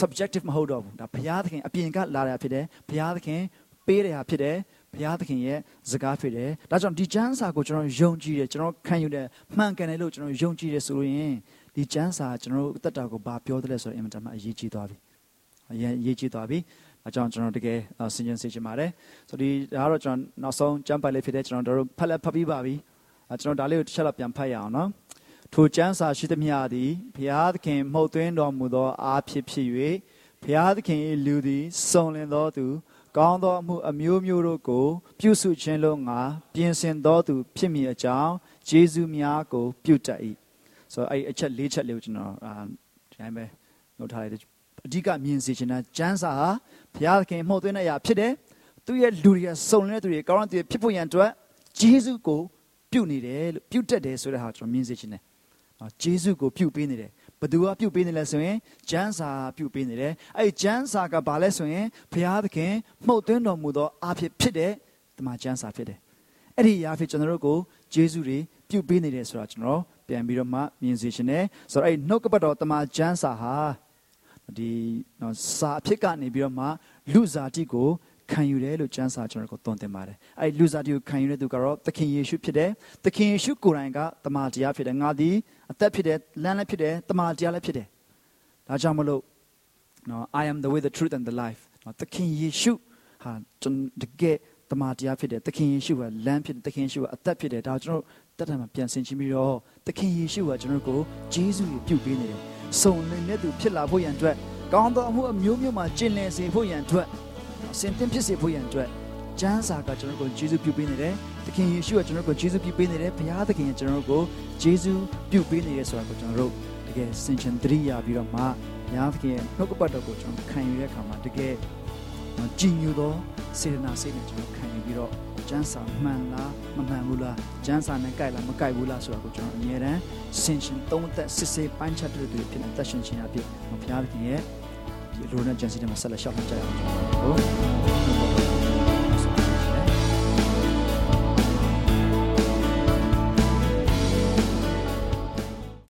subjective မဟုတ်တော့ဘူးဒါဘုရားသခင်အပြင်ကလာတာဖြစ်တယ်ဘုရားသခင်ပေးတယ်ဟာဖြစ်တယ် ဘုရားသခင်ရဲ့စကားဖြစ်တယ်။ဒါကြောင့်ဒီကျမ်းစာကိုကျွန်တော်ယုံကြည်တယ်ကျွန်တော်ခံယူတယ်မှန်ကန်တယ်လို့ကျွန်တော်ယုံကြည်တယ်ဆိုရင်ဒီကျမ်းစာကျွန်တော်တို့တက်တာကိုဘာပြောတယ်လဲဆိုတော့အင်မတန်မှအရေးကြီးသွားပြီ။အရင်အရေးကြီးသွားပြီ။အဲကြောင့်ကျွန်တော်တကယ်ဆင်ခြင်စေချင်ပါတယ်။ဆိုဒီဒါကတော့ကျွန်တော်နောက်ဆုံးကျမ်းပိုက်လေးဖြစ်တဲ့ကျွန်တော်တို့ဖတ်လက်ဖတ်ပြီးပါပြီ။အဲကျွန်တော်ဒါလေးကိုတစ်ချက်လောက်ပြန်ဖတ်ရအောင်နော်။ထိုကျမ်းစာရှိသမျှသည်ဘုရားသခင်မှုတ်သွင်းတော်မူသောအားဖြစ်ဖြစ်၍ဘုရားသခင်၏လူသည်စုံလင်သောသူ ကောင်းသောအမှုအမျိုးမျိုးတို့ကို ပြုစုခြင်းလို့ငါပြင်ဆင်တော်သူ ဖြစ်မည်အကြောင်းယေရှုများကို ပြုတတ်၏ဆိုတော့အဲ့အချက်၄ချက်လေးကိုကျွန်တော်အာဒီတိုင်းပဲနှုတ်ထားလိုက်တယ်အဓိကမြင်စေချင်တာကျမ်းစာဟာဘုရားသခင်မှုတ်သွင်းတဲ့အရာဖြစ်တယ်သူရဲ့လူတွေကစုံလင်တဲ့သူတွေကောင်းတဲ့သူတွေဖြစ်ဖို့ရန်အတွက်ယေရှုကို ပြုနေတယ်လို့ပြုတတ်တယ်ဆိုတဲ့ဟာကျွန်တော်မြင်စေချင်တယ်နော်ယေရှုကိုပြုပေးနေတယ် ဘသူကပြုတ်ပေးနေလဲဆိုရင်ကျမ်းစာပြုတ်ပေးနေတယ်အဲ့ဒီကျမ်းစာကဘာလဲဆိုရင်ဘုရားသခင်မှုတ်သွင်းတော်မူသောအားဖြင့်ဖြစ်တဲ့တမန်ကျမ်းစာဖြစ်တယ်အဲ့ဒီအားဖြင့်ကျွန်တော်တို့ကိုဂျေဇုတွေပြုတ်ပေးနေတယ်ဆိုတာကျွန်တော်ပြန်ပြီးတော့မှမြင်စေချင်တယ်ဆိုတော့အဲ့နှုတ်ကပတ်တော်တမန်ကျမ်းစာဟာဒီနော်စာအဖြစ်ကနေပြီးတော့မှလူစားတိကို ခံယူတယ်လို့ကျမ်းစာကျွန်တော်ကိုသွန်သင်ပါတယ်။အဲဒီလူစားတီကိုခံယူတဲ့သူကတော့သခင်ယေရှုဖြစ်တယ်။သခင်ယေရှုကိုယ်တိုင်ကတမန်တရားဖြစ်တယ်။ငါသည်အသက်ဖြစ်တယ်လမ်းလည်းဖြစ်တယ်တမန်တရားလည်းဖြစ်တယ်။ဒါကြောင့်မလို့နော် I am the way the truth and the life နော်သခင်ယေရှုဟာကျွန်တကယ်တမန်တရားဖြစ်တယ်။သခင်ယေရှုကလမ်းဖြစ်တယ်။သခင်ယေရှုကအသက်ဖြစ်တယ်။ဒါကျွန်တော်တက်တယ်မှာပြန်ဆင်ချင်းပြီးတော့သခင်ယေရှုကကျွန်တော်ကိုဂျေဇုကိုပြုပေးနေတယ်။စုံလင်တဲ့သူဖြစ်လာဖို့ရန်အတွက်ကောင်းသောအမှုအမျိုးမျိုးမှာကျင့်လည်စေဖို့ရန်အတွက် အစဉ်သင်ဖြစ်စေဖို့ရန်အတွက်ကျမ်းစာကကျွန်တော်ကိုယေရှုပြုပေးနေတယ်။သခင်ယေရှုကကျွန်တော်ကိုယေရှုပြုပေးနေတယ်။ဘုရားသခင်ကကျွန်တော်ကိုယေရှုပြုပေးနေတယ်ဆိုတာကိုကျွန်တော်တို့တကယ်စင်ချင်သတိရပြီးတော့မှဘုရားသခင်ရဲ့နှုတ်ကပတ်တော်ကိုကျွန်တော်ခံယူတဲ့အခါမှာတကယ်ကြည်ညိုသောစေတနာစိတ်နဲ့ကျွန်တော်ခံယူပြီးတော့ကျမ်းစာမှန်လားမမှန်ဘူးလားကျမ်းစာနဲ့ကြိုက်လားမကြိုက်ဘူးလားဆိုတာကိုကျွန်တော်အမြဲတမ်းစင်ချင်သုံးသက်စစ်ဆေးပိုင်းခြားတဲ့သူဖြစ်နေသက်ရှင်ခြင်းအဖြစ်ဘုရားသခင်ရဲ့ ဒီလိုနဲ့ agency တွေမှာဆက်လက်ရှောက်နေကြရအောင်ဟုတ်